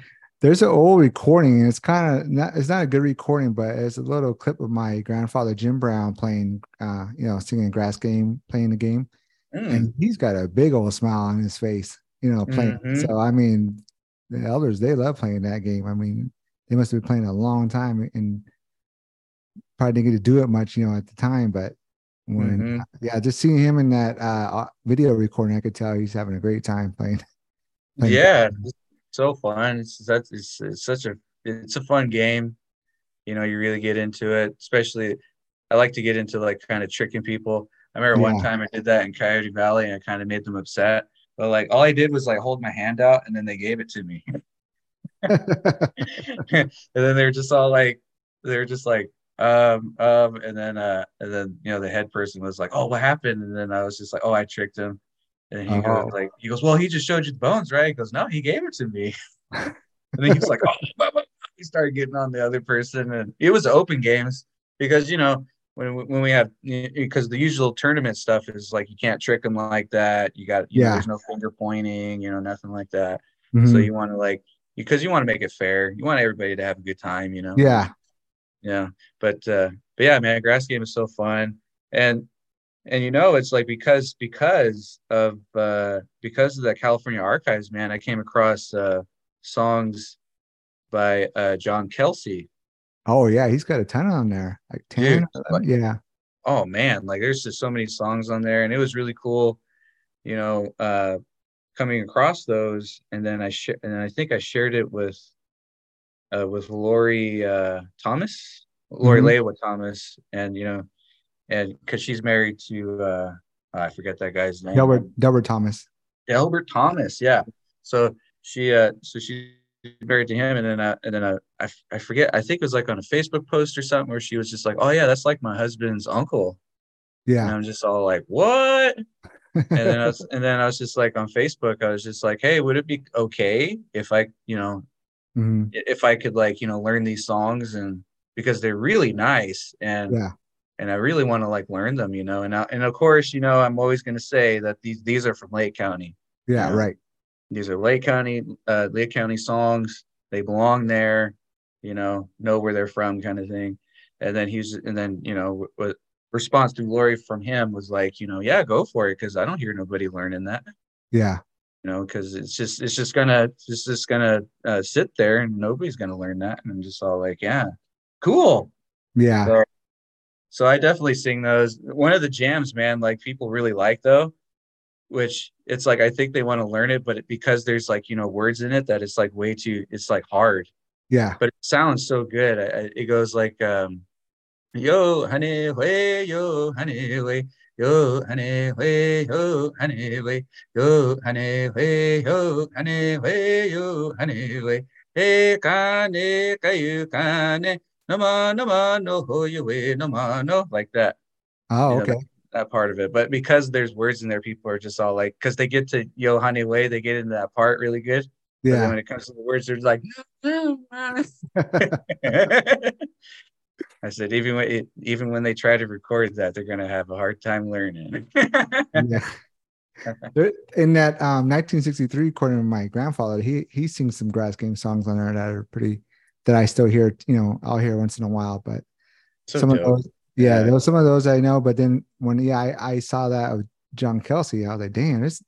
there's an old recording and it's kind of not it's not a good recording but it's a little clip of my grandfather jim brown playing uh you know singing grass game playing the game mm. and he's got a big old smile on his face you know playing mm-hmm. so i mean the elders they love playing that game i mean they must have been playing a long time and probably didn't get to do it much you know at the time but when mm-hmm. yeah just seeing him in that uh video recording i could tell he's having a great time playing, (laughs) playing yeah so fun. It's that's it's, it's such a it's a fun game. You know, you really get into it. Especially, I like to get into like kind of tricking people. I remember yeah. one time I did that in Coyote Valley, and I kind of made them upset. But like, all I did was like hold my hand out, and then they gave it to me. (laughs) and then they're just all like, they're just like, um, um, and then, uh, and then you know, the head person was like, "Oh, what happened?" And then I was just like, "Oh, I tricked him." And he uh-huh. goes like, he goes, well, he just showed you the bones, right? He goes, no, he gave it to me. (laughs) and then he's like, (laughs) oh, he started getting on the other person, and it was open games because you know when when we have because the usual tournament stuff is like you can't trick them like that. You got you yeah. Know, there's no finger pointing, you know, nothing like that. Mm-hmm. So you want to like because you want to make it fair. You want everybody to have a good time, you know. Yeah. Yeah, but uh, but yeah, man, grass game is so fun, and and you know it's like because because of uh because of the california archives man i came across uh songs by uh john kelsey oh yeah he's got a ton on there like 10 Dude, yeah oh man like there's just so many songs on there and it was really cool you know uh coming across those and then i sh- and i think i shared it with uh with lori uh thomas lori mm-hmm. Lewa thomas and you know and because she's married to uh, I forget that guy's name. Delbert Delbert Thomas. Delbert Thomas, yeah. So she uh so she's married to him and then uh, and then uh, I, I forget I think it was like on a Facebook post or something where she was just like, Oh yeah, that's like my husband's uncle. Yeah. And I'm just all like, What? (laughs) and then I was and then I was just like on Facebook, I was just like, Hey, would it be okay if I, you know, mm-hmm. if I could like, you know, learn these songs and because they're really nice and yeah and I really want to like learn them, you know. And I, and of course, you know, I'm always going to say that these these are from Lake County. Yeah, you know? right. These are Lake County uh, Lake County songs. They belong there, you know, know where they're from, kind of thing. And then he's and then you know what response to Lori from him was like, you know, yeah, go for it because I don't hear nobody learning that. Yeah. You know, because it's just it's just gonna it's just gonna uh, sit there and nobody's gonna learn that. And I'm just all like, yeah, cool. Yeah. So, so I definitely sing those. One of the jams, man, like people really like though, which it's like I think they want to learn it, but it, because there's like you know words in it that it's like way too, it's like hard. Yeah. But it sounds so good. I, I, it goes like, um, yo honey way, yo honey way, yo honey way, yo honey way, yo honey way, yo honey way, yo honey way, hey kane kayu kane nama nama no ho you way nama no like that. Oh, okay. Know, that part of it. But because there's words in there, people are just all like, because they get to Yo Honey Way, they get into that part really good. But then Yeah. when it comes to the words, they're like, (laughs) I said, even when it, even when they try to record that, they're gonna have a hard time learning. (laughs) yeah. In that um 1963 recording of my grandfather, he he sings some grass game songs on there that are pretty that I still hear, you know, I'll hear once in a while. But so some of those, yeah, there was some of those I know. But then when yeah, I, I saw that of John Kelsey, I was like, damn, there's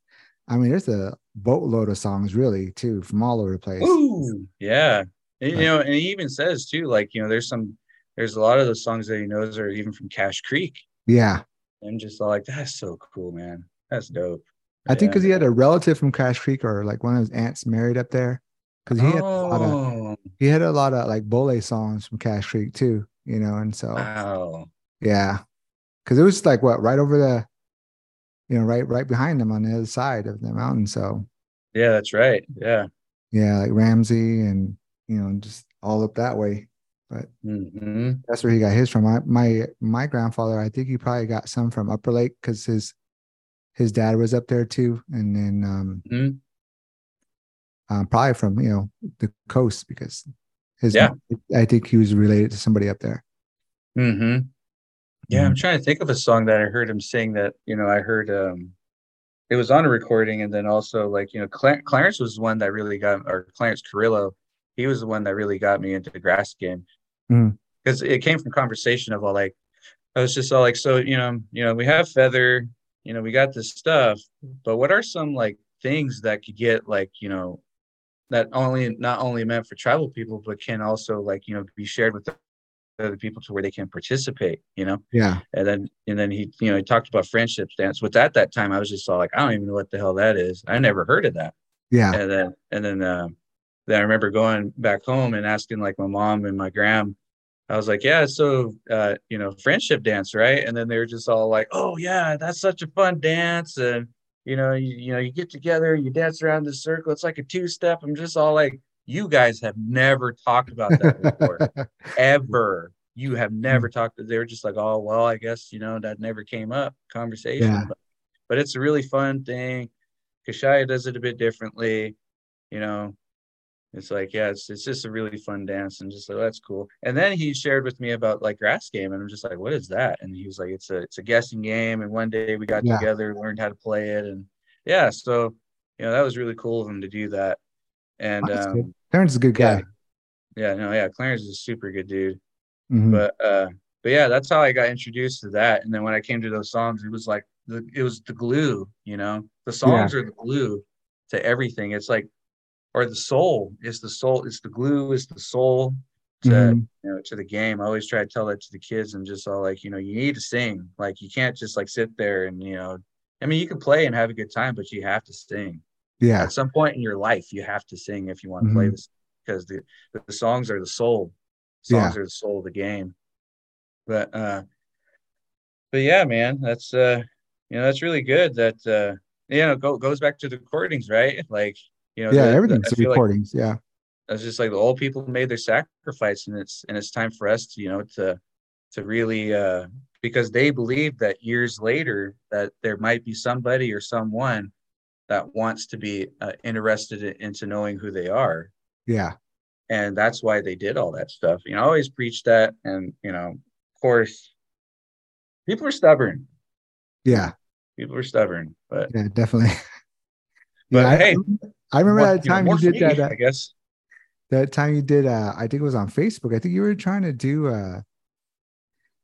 I mean, there's a boatload of songs really too from all over the place. Ooh, yeah. And, you know, and he even says too, like, you know, there's some there's a lot of those songs that he knows are even from Cache Creek. Yeah. I'm just like, that's so cool, man. That's dope. I think because he had a relative from Cache Creek or like one of his aunts married up there. Because he had a lot of oh, he had a lot of like Bole songs from Cache Creek too, you know, and so wow. Yeah, because it was like what right over the, you know, right right behind them on the other side of the mountain. So Yeah, that's right. Yeah. yeah, like Rumsey and you know just all up that way. But hmm that's where he got his from. My my my grandfather, I think he probably got some from Upper Lake because his his dad was up there too, and then um, hmm um probably from you know the coast because his Yeah. I think he was related to somebody up there. hmm Yeah, I'm Mhm. trying to think of a song that I heard him sing that, you know, I heard um it was on a recording and then also like, you know, Cla- Clarence was the one that really got or Clarence Carrillo, he was the one that really got me into the grass game. Because it came from conversation of all like I was just all like, so you know, you know, we have feather, you know, we got this stuff, but what are some like things that could get like, you know, that only not only meant for tribal people, but can also like, you know, be shared with other people to where they can participate, you know? Yeah, And then and then he, you know, he talked about friendship dance. With at that time, I was just all like, I don't even know what the hell that is. I never heard of that. yeah, And then and then um then I remember going back home and asking like my mom and my gram. I was like, yeah, so uh, you know, friendship dance, right? And then they were just all like, oh yeah, that's such a fun dance, and you know, you, you know, you get together, you dance around the circle. It's like a two step. I'm just all like, you guys have never talked about that before, (laughs) ever. You have hmm. never talked. They were just like, oh well, I guess you know that never came up conversation, Yeah. but, but it's a really fun thing. Kashaya does it a bit differently, you know. It's like, yeah, it's it's just a really fun dance, and just like oh, that's cool. And then he shared with me about like grass game, and I'm just like, what is that? And he was like, it's a it's a guessing game. And one day we got Yeah. together, learned how to play it, and yeah, so you know that was really cool of him to do that. And That's um. Terrence is a good guy. yeah, no, yeah, Clarence is a super good dude. Mhm. But uh, but yeah, that's how I got introduced to that. And then when I came to those songs, it was like the it was the glue, you know. The songs are the glue to everything. It's like or the soul is the soul, it's the glue, is the soul to Mhm. you know to the game. I always try to tell that to the kids and just all like, you know, you need to sing. Like you can't just like sit there and you know I mean you can play and have a good time, but you have to sing. Yeah, At some point in your life, you have to sing if you want to play Mhm. this because the, the songs are the soul. Yeah. Songs are the soul of the game. But uh but yeah, man, that's uh you know that's really good that uh you know go, goes back to the recordings, right? (laughs) Like you know yeah, the- everything's the feel like recordings. yeah, it's just like the old people made their sacrifice and it's and it's time for us to you know to to really uh because they believe that years later that there might be somebody or someone that wants to be uh, interested in, into knowing who they are. Yeah, and that's why they did all that stuff. You know I always preach that and you know of course people are stubborn. Yeah, people are stubborn but yeah, definitely. (laughs) But yeah, hey, I remember more- that you know, time you did that. i guess. that time you did uh i think it was on facebook. I think you were trying to do uh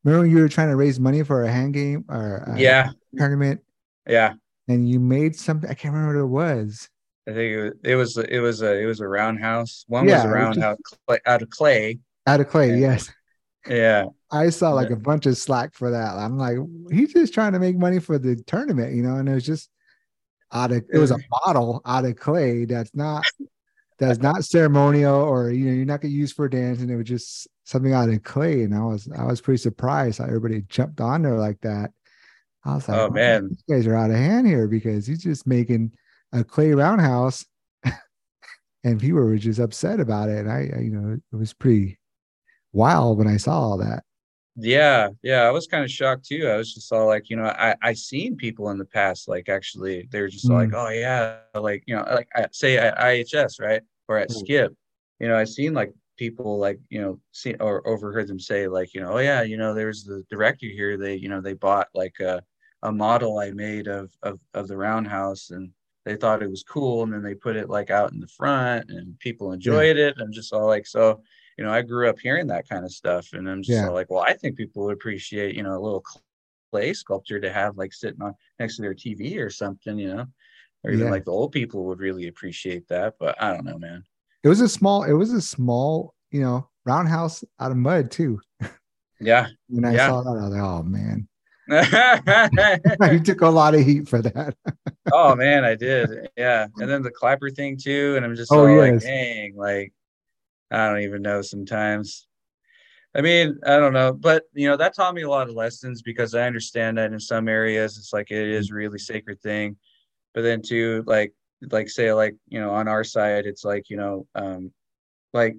remember when you were trying to raise money for a hand game or a yeah. tournament? Yeah and you made something i can't remember what it was I think it was it was it was a it was a roundhouse. One Yeah, was a roundhouse clay, out of clay. out of clay Yeah. yes Yeah, i saw like Yeah. a bunch of slack for that i'm like he's just trying to make money for the tournament you know and it was just out of it was a bottle out of clay that's not that's not ceremonial or you know you're not gonna use for dance and it was just something out of clay and i was i was pretty surprised how everybody jumped on there like that i was like Oh, man. these guys are out of hand here because he's just making a clay roundhouse (laughs) and people were just upset about it and i, I you know it was pretty wild when i saw all that Yeah, yeah, I was kind of shocked too. I was just all like, you know, I I seen people in the past like actually they're just like, Mm. oh yeah, like you know, like I say at IHS right or at Mm. Skip, you know, I seen like people like you know see or overheard them say like you know, oh yeah, you know, there's the director here. They you know they bought like a a model I made of of of the roundhouse and they thought it was cool and then they put it like out in the front and people enjoyed it. I'm just all like so you know, I grew up hearing that kind of stuff, and I'm just Yeah. like, well, I think people would appreciate, you know, a little clay sculpture to have like sitting on next to their TV or something, you know, or even Yeah. like the old people would really appreciate that. But I don't know, man. It was a small, it was a small, you know, roundhouse out of mud too. Yeah. When I Yeah. saw that, I was like, oh man. (laughs) (laughs) you took a lot of heat for that. (laughs) Oh man, I did. Yeah. And then the clapper thing too. And I'm just Oh, all like, yes. dang, like I don't even know sometimes. I mean, I don't know, but you know, that taught me a lot of lessons because I understand that in some areas it's like it is mm. really sacred thing. But then too, like like say like, you know, on our side, it's like, you know, um like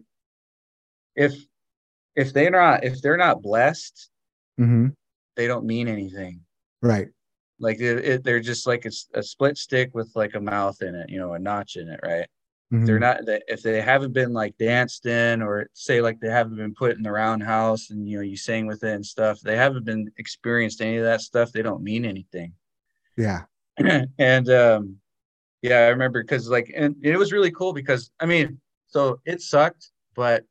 if if they're not if they're not blessed, hmm they don't mean anything. Right. Like it, it, they're just like a, a split stick with like a mouth in it, you know, a notch in it, right? Mhm. they're not if they haven't been like danced in or say like they haven't been put in the roundhouse and you know you sang with it and stuff they haven't been experienced any of that stuff they don't mean anything Yeah. (clears throat) and um yeah i remember because like and it was really cool because i mean so it sucked but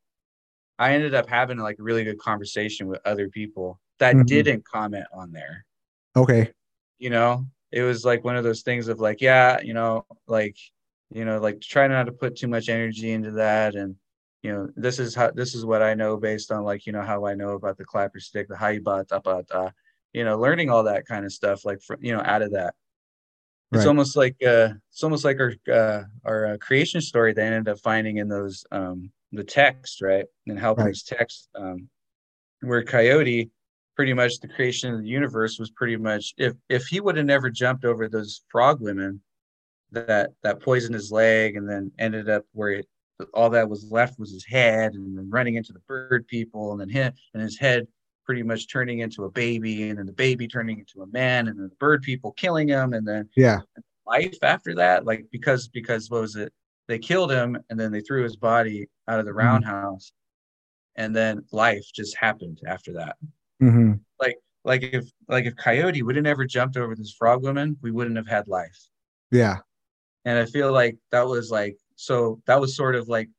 i ended up having like a really good conversation with other people that Mhm. didn't comment on there Okay. you know it was like one of those things of like yeah you know like you know like try not to put too much energy into that and you know this is how this is what i know based on like you know how i know about the clapper stick the haiba tapata you know learning all that kind of stuff like for, you know out of that it's Right. almost like uh it's almost like our uh our uh, creation story they ended up finding in those um the text right and Halpern's text um where coyote pretty much the creation of the universe was pretty much if if he would have never jumped over those frog women that that poisoned his leg and then ended up where it all that was left was his head and then running into the bird people and then him and his head pretty much turning into a baby and then the baby turning into a man and then the bird people killing him and then Yeah. life after that like because because what was it? They killed him and then they threw his body out of the roundhouse and then life just happened after that. Hmm like if like if coyote would have never jumped over this frog woman we wouldn't have had life. Yeah. and i feel like that was like so that was sort of like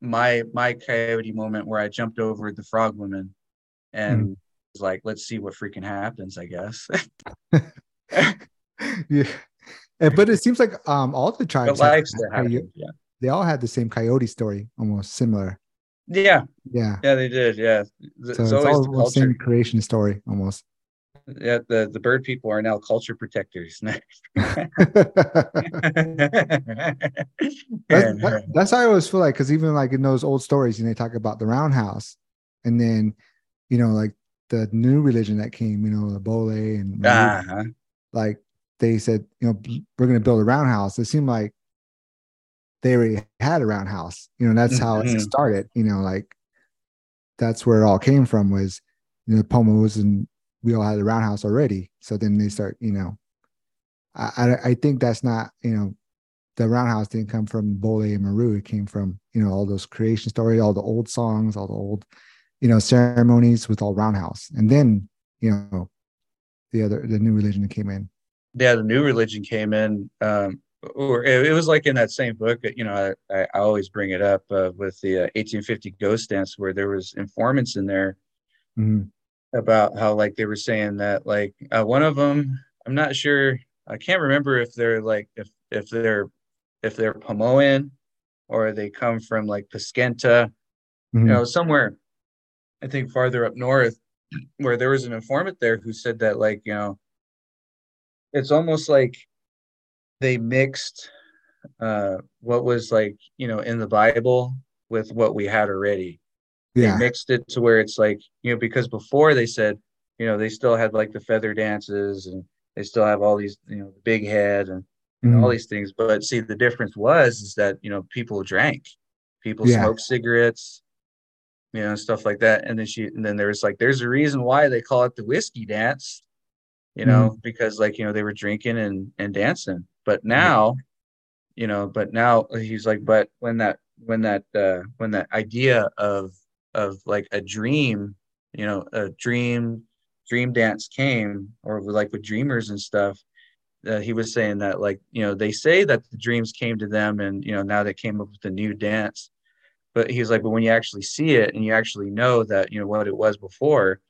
my my coyote moment where i jumped over the frog woman and Mm. like let's see what freaking happens i guess (laughs) yeah. But it seems like um all the tribes have- life's that coyote- happened yeah they all had the same coyote story, almost similar. yeah Yeah. yeah they did yeah it's So it's always all the the culture same creation story almost. yeah the, the bird people are now culture protectors (laughs) That's, that- that's how I always feel like because even like in those old stories, and they talk about the roundhouse, and then you know like the new religion that came, you know the Bole and uh-huh. like they said, you know, we're going to build a roundhouse. It seemed like they already had a roundhouse. You know, that's how Mhm. it started. You know, like that's where it all came from was you know pomos and we all had a roundhouse already. So then they start, you know, I I, I think that's not you know the roundhouse didn't come from Bole and Maru. It came from you know all those creation stories, all the old songs, all the old you know ceremonies with all roundhouse, and then you know the other the new religion that came in. yeah the new religion came in um or it, it was like in that same book you know i, I always bring it up uh, with the uh, 1850 ghost dance where there was informants in there Mhm. about how like they were saying that like uh, one of them i'm not sure i can't remember if they're like if if they're if they're Pomoan or they come from like Paskenta, Mhm. you know, somewhere I think farther up north, where there was an informant there who said that like, you know, it's almost like they mixed uh what was like, you know, in the Bible with what we had already. They yeah. mixed it to where it's like, you know, because before they said, you know, they still had like the feather dances and they still have all these, you know, the big head and all Mhm. these things. But see, the difference was is that you know people drank, people Yeah. smoked cigarettes, you know, stuff like that. And then she, and then there was like, there's a reason why they call it the whiskey dance, you know, mm-hmm. because like, you know, they were drinking and, and dancing. But now, you know, but now he's like, but when that, when that, uh, when that idea of, of like a dream, you know, a dream, dream dance came, or like with dreamers and stuff, uh, he was saying that like you know they say that the dreams came to them and you know now they came up with a new dance but he's like but when you actually see it and you actually know that you know what it was before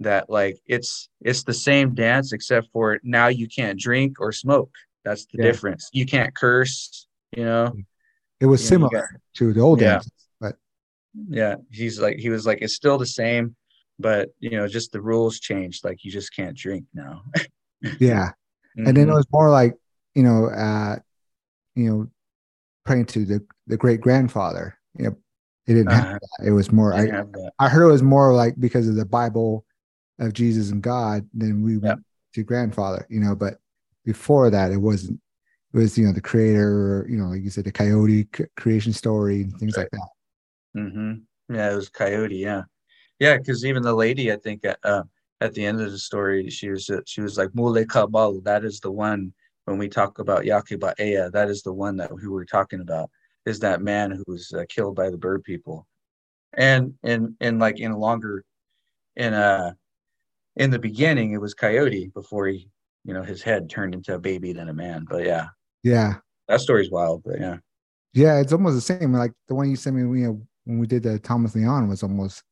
that like it's it's the same dance except for now you can't drink or smoke that's the yeah. difference you can't curse you know it was you similar know, got, to the old yeah. dances but yeah he's like he was like it's still the same but you know just the rules changed like you just can't drink now (laughs) yeah mm-hmm. and then it mm-hmm. was more like you know uh you know praying to the the great grandfather you know, it didn't uh, have that. It was more. I, I heard it was more like because of the Bible of Jesus and God. Then we went to grandfather. You know, but before that, it wasn't. It was you know the creator, or, you know, like you said, the coyote creation story and things right. like that. Mm-hmm. Yeah, it was coyote. Yeah, yeah, because even the lady, I think, uh, at the end of the story, she was she was like Mule Kabal. That is the one when we talk about Yakiba Ea. That is the one that we were talking about is that man who was uh, killed by the bird people. And and and like in a longer in a in the beginning it was coyote before he you know his head turned into a baby then a man but yeah. Yeah. That story's wild but yeah. Yeah it's almost the same like the one you sent me you know when we did the thomas leon was almost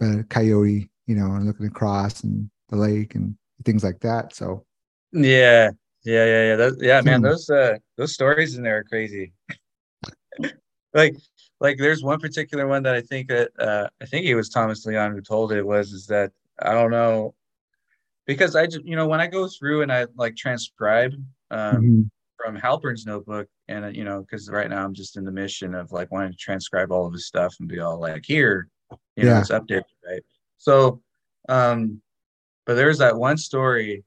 a coyote you know and looking across and the lake and things like that so. Yeah yeah yeah yeah that, yeah man those uh those stories in there are crazy (laughs) like like there's one particular one that I think that uh, I think it was Thomas Leon who told it was is that I don't know because I just you know when I go through and I like transcribe um, mm-hmm. from Halpern's notebook and uh, you know because right now I'm just in the mission of like wanting to transcribe all of his stuff and be all like here you know yeah. it's updated right so um but there's that one story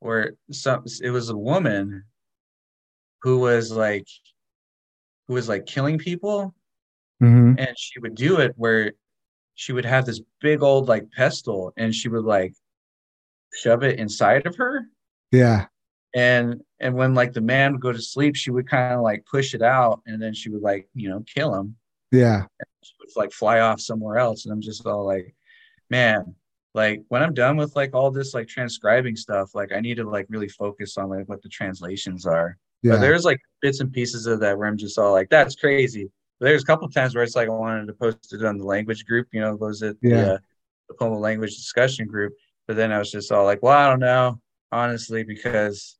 where some it was a woman who was like who was like killing people. Mm-hmm. And she would do it where she would have this big old like pestle and she would like shove it inside of her. Yeah. And and when like the man would go to sleep, she would kind of like push it out and then she would like, you know, kill him. Yeah. And she would like fly off somewhere else. And I'm just all like, man, like when I'm done with like all this like transcribing stuff, like I need to like really focus on like what the translations are. Yeah. But there's like bits and pieces of that where I'm just all like, that's crazy. But there's a couple times where it's like I wanted to post it on the language group, you know, was it yeah. the, uh, the Pomo language discussion group? But then I was just all like, well, I don't know, honestly, because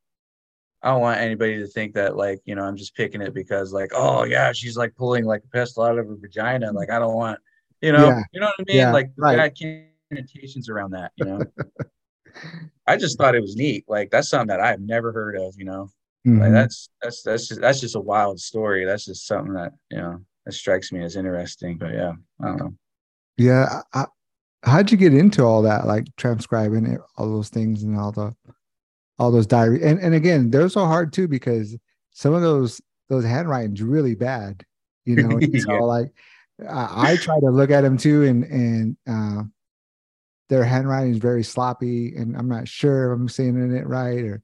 I don't want anybody to think that like, you know, I'm just picking it because like, oh yeah, she's like pulling like a pistol out of her vagina. Like I don't want, you know, yeah. you know what I mean? Yeah, like right. I can't connotations around that, you know. (laughs) I just thought it was neat. Like that's something that I've never heard of, you know. Mm-hmm. Like that's that's that's just that's just a wild story. That's just something that you know that strikes me as interesting. But yeah, I don't know. Yeah, I, how'd you get into all that? Like transcribing it, all those things and all the all those diary and and again, they're so hard too because some of those those handwritings really bad. You know, (laughs) yeah. like I, I, try to look at them too, and and uh, their handwriting is very sloppy, and I'm not sure if I'm saying it right or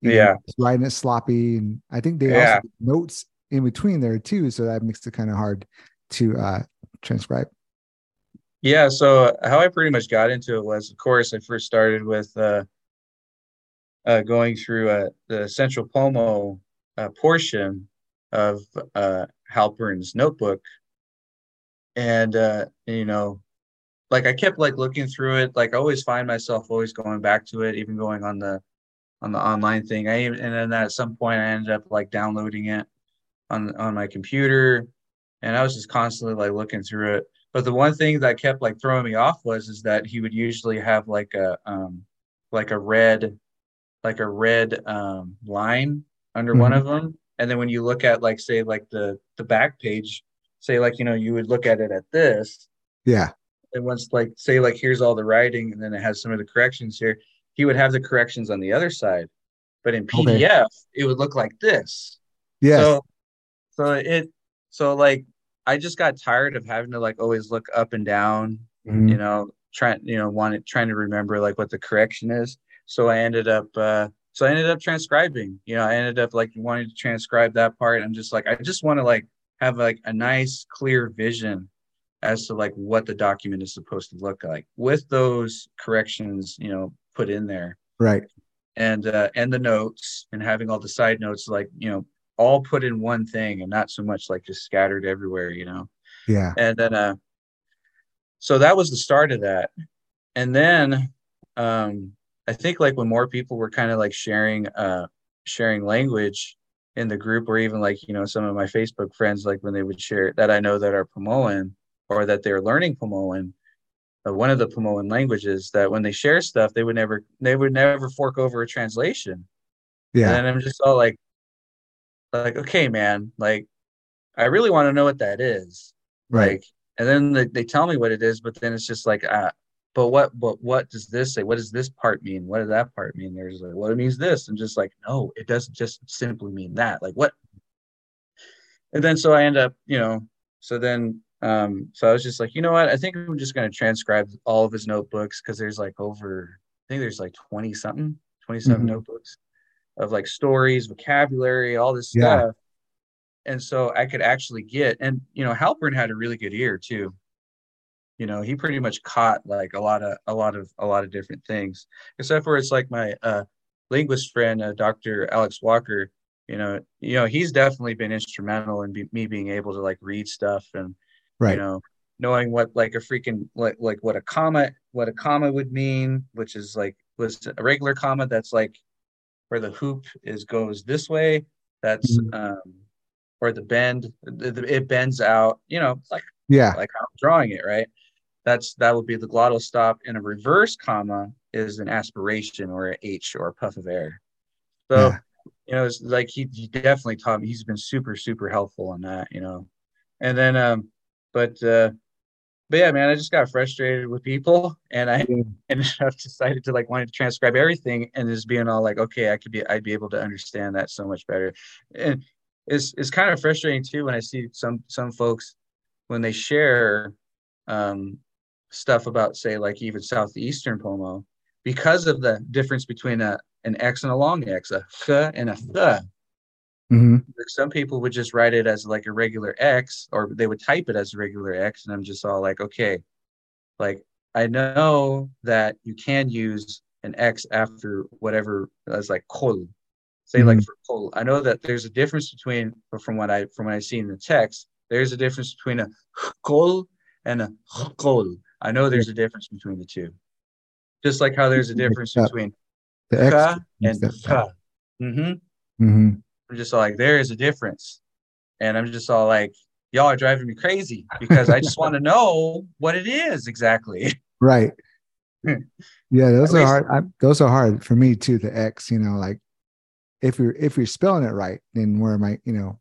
yeah, know, writing it sloppy, and I think they yeah. also notes in between there too, so that makes it kind of hard to uh, transcribe. Yeah, so how I pretty much got into it was, of course, I first started with uh, uh, going through uh, the Central Pomo uh, portion of uh, Halpern's notebook, and uh, you know, like I kept like looking through it. Like I always find myself always going back to it, even going on the on the online thing. I even, and then at some point I ended up like downloading it on on my computer, and I was just constantly like looking through it. But the one thing that kept like throwing me off was is that he would usually have like a um like a red like a red um line under mm-hmm. one of them, and then when you look at like say like the the back page, say like you know you would look at it at this, yeah. And once like say like here's all the writing, and then it has some of the corrections here he would have the corrections on the other side. But in PDF, okay. it would look like this. Yeah. So, so it, so like, I just got tired of having to like always look up and down, Mhm. you know, trying, you know, wanted trying to remember like what the correction is. So I ended up, uh, so I ended up transcribing. You know, I ended up like wanting to transcribe that part. I'm just like, I just want to like have like a nice, clear vision as to like what the document is supposed to look like with those corrections, you know, put in there Right. and uh, and the notes and having all the side notes like you know all put in one thing and not so much like just scattered everywhere you know Yeah. and then uh so that was the start of that and then um i think like when more people were kind of like sharing uh sharing language in the group or even like you know some of my facebook friends like when they would share that i know that are Pomoan or that they're learning Pomoan one of the Pomoan languages that when they share stuff they would never they would never fork over a translation Yeah. and I'm just all like, like, okay, man, like, I really want to know what that is. Right. Like, and then they, they tell me what it is, but then it's just like, uh, but what, but what does this say? What does this part mean? What does that part mean? There's like, well, it means this. And just like, no, it doesn't just simply mean that. Like, what? And then so I end up, you know, so then, um, so I was just like, you know what? I think I'm just going to transcribe all of his notebooks because there's like over, I think there's like 20 something, 27 Mhm. notebooks of like stories, vocabulary, all this Yeah. stuff. And so I could actually get, and you know, Halpern had a really good ear too. You know, he pretty much caught like a lot of a lot of a lot of different things, except for it's like my uh, linguist friend, uh, Dr. Alex Walker. You know, you know, he's definitely been instrumental in be, me being able to like read stuff and Right. you know knowing what like a freaking like like what a comma what a comma would mean which is like was a regular comma that's like where the hoop is goes this way that's Mhm. um or the bend the, the- it bends out you know like yeah. like how i'm drawing it right that's that would be the glottal stop and a reverse comma is an aspiration or a h or a puff of air so Yeah. you know it's like he, he definitely taught me he's been super super helpful on that you know and then um but uh but yeah man i just got frustrated with people and i Yeah. (laughs) ended up decided to like wanted to transcribe everything and just being all like okay i could be i'd be able to understand that so much better and it's it's kind of frustrating too when i see some some folks when they share um stuff about say like even southeastern pomo because of the difference between a an x and a long x a th and a th hmm some people would just write it as like a regular X or they would type it as a regular X. And I'm just all like, okay, like I know that you can use an X after whatever as like kol. Say like Mhm. for kol. I know that there's a difference between but from what I from what I see in the text, there's a difference between a kol and a kol. I know there's a difference between the two. Just like how there's a difference between The X. and ka. Mm-hmm. hmm I'm just all like, there is a difference. And I'm just all like, y'all are driving me crazy because I just (laughs) want to know what it is exactly. Right. (laughs) Yeah, those At are least- hard. I, those are hard for me too. The X, you know, like if you're if you're spelling it right, then where am I? You know,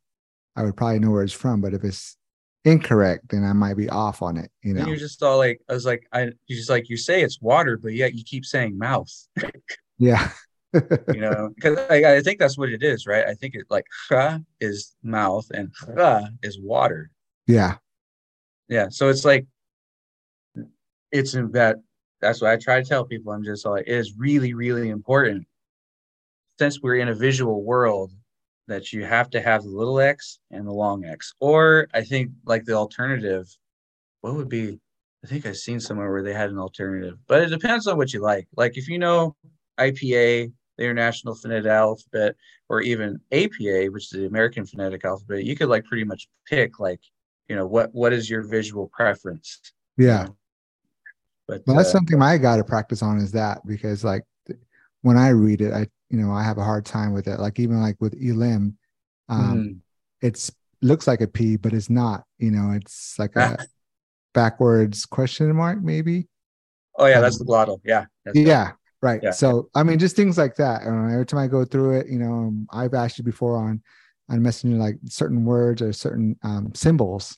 I would probably know where it's from. But if it's incorrect, then I might be off on it. You And know. you're just all like, I was like, I you just like you say it's water, but yet you keep saying mouth, Yeah. You know, because I, I think that's what it is, right? I think it like ha is mouth and ha is water. yeah. Yeah. So it's like it's in that that's what I try to tell people. I'm just like, it is really, really important since we're in a visual world that you have to have the little x and the long x. Or I think like the alternative, what would be I think I've seen somewhere where they had an alternative, but it depends on what you like. Like if you know IPA, the International Phonetic Alphabet, or even APA, which is the American Phonetic Alphabet, you could like pretty much pick like, you know, what what is your visual preference? Yeah. But Well, that's uh, something I got to practice on is that because like when I read it, I you know I have a hard time with it. Like even like with Elem, um, mhm. it's looks like a P, but it's not. You know, it's like a (laughs) backwards question mark maybe. oh yeah, that's the glottal. Yeah. Yeah, right. Yeah. So I mean, just things like that. Uh, every time I go through it, you know, um, I've asked you before on on Messenger like certain words or certain um, symbols.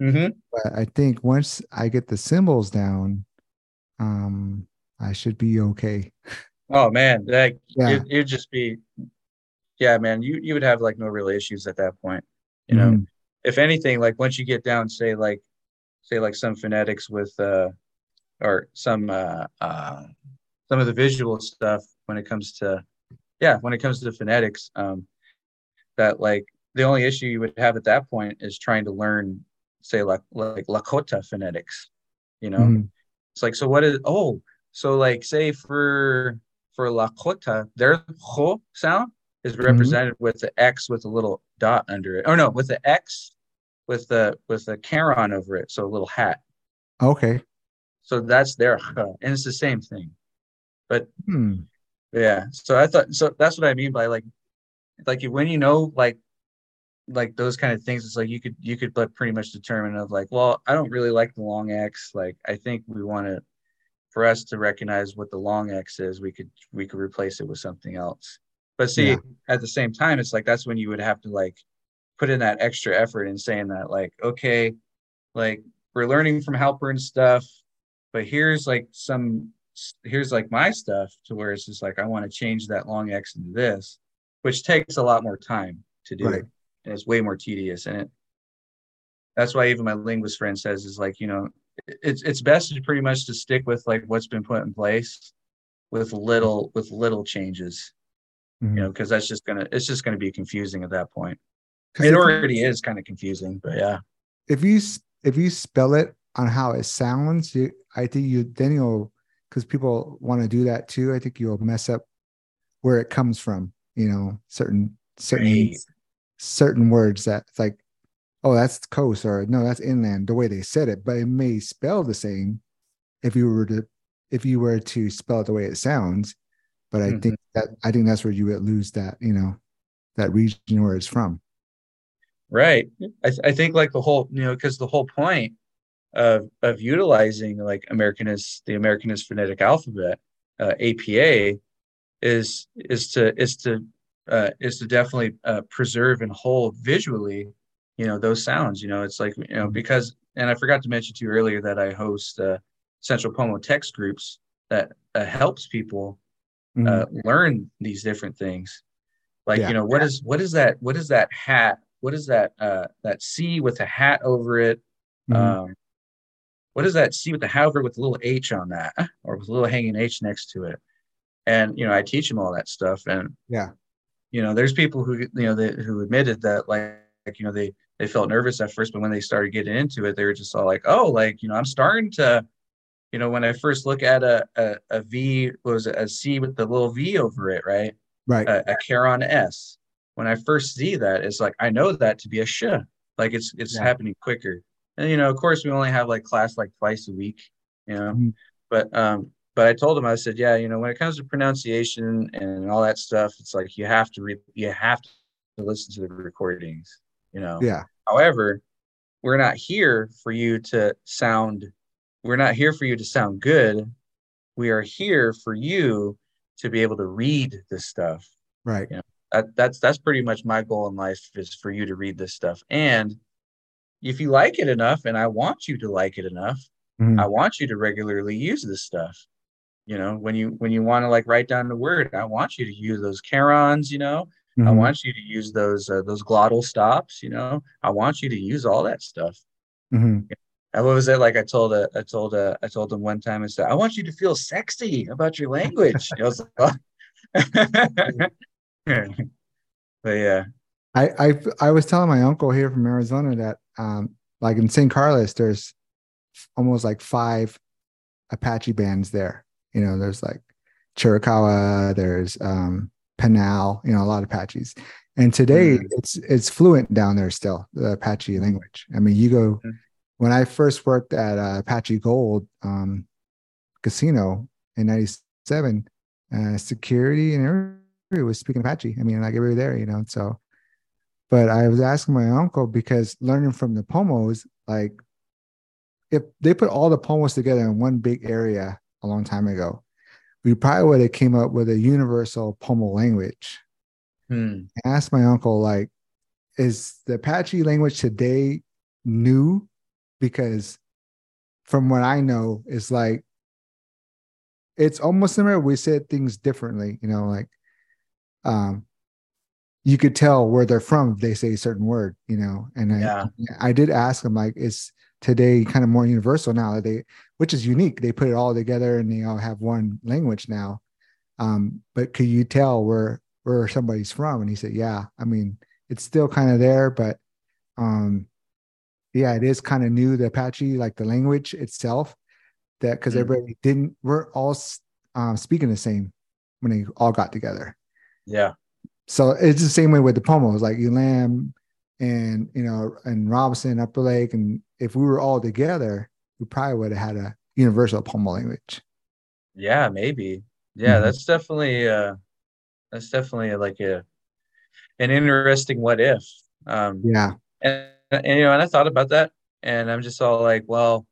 Mhm. But I think once I get the symbols down, um, I should be okay. Oh man, like Yeah. it, it'd just be, yeah, man. You you would have like no real issues at that point, you know. Mhm. if anything, like once you get down, say like say like some phonetics with uh or some uh uh some of the visual stuff when it comes to yeah when it comes to phonetics um that like the only issue you would have at that point is trying to learn say like like lakota phonetics you know mm-hmm. it's like so what is oh so like say for for lakota their ho sound is mm-hmm. represented mm-hmm. with the x with a little dot under it or no with the x with the with the caron over it so a little hat okay so that's their and it's the same thing but hmm. yeah so i thought so that's what i mean by like like when you know like like those kind of things it's like you could you could but pretty much determine of like well i don't really like the long x like i think we want to for us to recognize what the long x is we could we could replace it with something else but see yeah. at the same time it's like that's when you would have to like put in that extra effort in saying that like okay like we're learning from Halpern and stuff but here's like some here's like my stuff to where it's just like i want to change that long x into this which takes a lot more time to do right. and it's way more tedious and it that's why even my linguist friend says is like you know it's it's best to pretty much to stick with like what's been put in place with little with little changes mm-hmm. you know because that's just gonna it's just gonna be confusing at that point it already is kind of confusing but yeah if you if you spell it on how it sounds you, i think you then you'll because people want to do that too i think you'll mess up where it comes from you know certain certain right. certain words that it's like oh that's coast or no that's inland the way they said it but it may spell the same if you were to if you were to spell it the way it sounds but i mm-hmm. think that i think that's where you would lose that you know that region where it's from right i, th- I think like the whole you know because the whole point of of utilizing like americanist the americanist phonetic alphabet uh, apa is is to is to uh, is to definitely uh, preserve and hold visually, you know, those sounds. You know, it's like you know because and I forgot to mention to you earlier that I host uh, Central Pomo text groups that uh, helps people uh, mm-hmm. learn these different things. Like yeah. you know, what is what is that? What is that hat? What is that uh, that C with a hat over it? Mm-hmm. Um, what is that C with the however with a little H on that? (laughs) Or with a little hanging H next to it? and you know i teach them all that stuff and yeah. you know there's people who you know they, who admitted that like, like you know they they felt nervous at first but when they started getting into it they were just all like oh like you know i'm starting to you know when i first look at a a, a v was a c with the little v over it right? Right. A, a caron s. When i first see that it's like i know that to be a sh. Like it's it's yeah. happening quicker and you know of course we only have like class like twice a week you know mm-hmm. but um but I told him, I said, yeah, you know, when it comes to pronunciation and all that stuff, it's like you have to re- you have to listen to the recordings, you know. Yeah. However, we're not here for you to sound. We're not here for you to sound good. We are here for you to be able to read this stuff. Right. You know, that, that's that's pretty much my goal in life is for you to read this stuff. And if you like it enough, and I want you to like it enough, mm-hmm. I want you to regularly use this stuff you know when you when you want to like write down the word i want you to use those carons you know mm-hmm. i want you to use those uh, those glottal stops you know i want you to use all that stuff mm-hmm. and what was it like i told a, i told a, i told them one time i said i want you to feel sexy about your language (laughs) I was like, oh. (laughs) but yeah I, I i was telling my uncle here from arizona that um like in san carlos there's almost like five apache bands there you know, there's like Chiricahua, there's um, Pinal, you know, a lot of Apaches. And today mm-hmm. it's it's fluent down there still, the Apache language. I mean, you go mm-hmm. when I first worked at uh, Apache Gold um, Casino in '97, uh, security and everybody was speaking Apache. I mean, like everybody there, you know. So, but I was asking my uncle because learning from the Pomos, like if they put all the Pomos together in one big area, a long time ago, we probably would have came up with a universal Pomo language. Hmm. I asked my uncle, like, is the Apache language today new? Because from what I know, it's like it's almost similar. We said things differently, you know, like um you could tell where they're from if they say a certain word, you know. And I Yeah. I did ask them like, is today kind of more universal now that they, which is unique. They put it all together and they all have one language now. Um, but could you tell where where somebody's from? And he said, yeah. I mean, it's still kind of there, but um, yeah, it is kind of new. The Apache, like the language itself, that because Mm. everybody didn't, we're all um, speaking the same when they all got together Yeah. So it's the same way with the Pomos, like Elem and you know, and Robinson, Upper Lake, and if we were all together, we probably would have had a universal Pomo language. Yeah, maybe. Yeah, Mhm. that's definitely uh that's definitely like a an interesting what if. Um Yeah, and, and you know, and I thought about that and I'm just all like, well,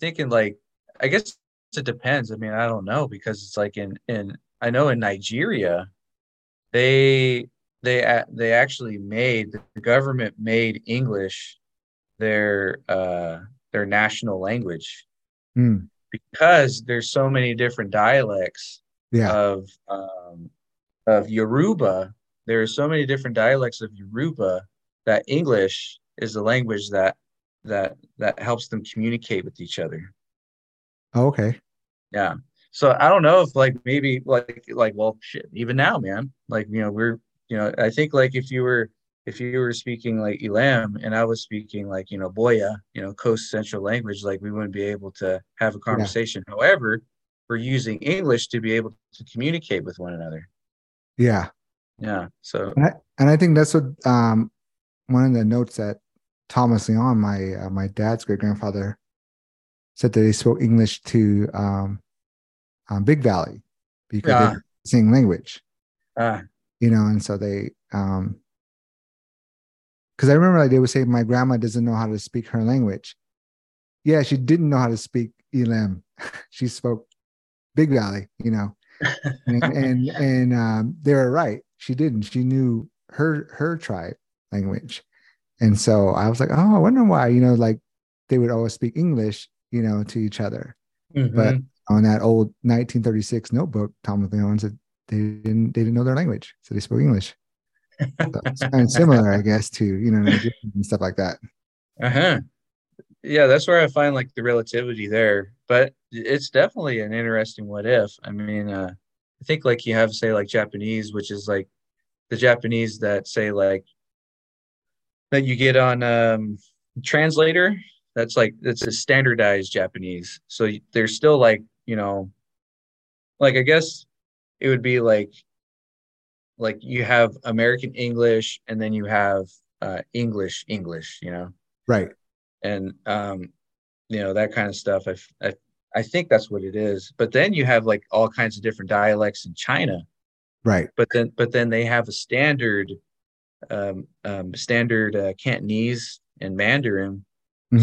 thinking like I guess it depends. I mean, I don't know because it's like in in I know in Nigeria they they they actually made the government made English their uh their national language Mm, because there's so many different dialects yeah, of um, of Yoruba. There are so many different dialects of Yoruba that English is the language that that that helps them communicate with each other. Oh, okay, Yeah. So I don't know if like maybe like like well shit even now man like you know we're you know I think like if you were if you were speaking like Elem and I was speaking like you know Boya you know Coast Central language like we wouldn't be able to have a conversation. However, we're using English to be able to communicate with one another. yeah, Yeah. So and I, and I think that's what um one of the notes that Thomas Leon, my uh, my dad's great grandfather, said that he spoke English to um, um Big Valley because Yeah. they didn't sing language. uh, you know, and so they um because I remember like they would say my grandma doesn't know how to speak her language. Yeah, she didn't know how to speak Elem. (laughs) she spoke Big Valley, you know. (laughs) And and, and um they were right. She didn't. She knew her her tribe language. And so I was like, oh, I wonder why, you know, like they would always speak English, you know, to each other. But mhm. On that old 1936 notebook, Tom Leon said they didn't they didn't know their language, so they spoke English. So it's kind of similar, I guess, to you know Nigerian and stuff like that. uh-huh. Yeah, that's where I find like the relativity there. But it's definitely an interesting what if. I mean, uh I think like you have say like Japanese, which is like the Japanese that say like that you get on um translator. That's like that's a standardized Japanese. So there's still like, you know, like I guess it would be like like you have American English and then you have uh English English, you know. Right. and um you know that kind of stuff I I think that's what it is but then you have like all kinds of different dialects in China Right. but then but then they have a standard um, um standard uh, Cantonese and Mandarin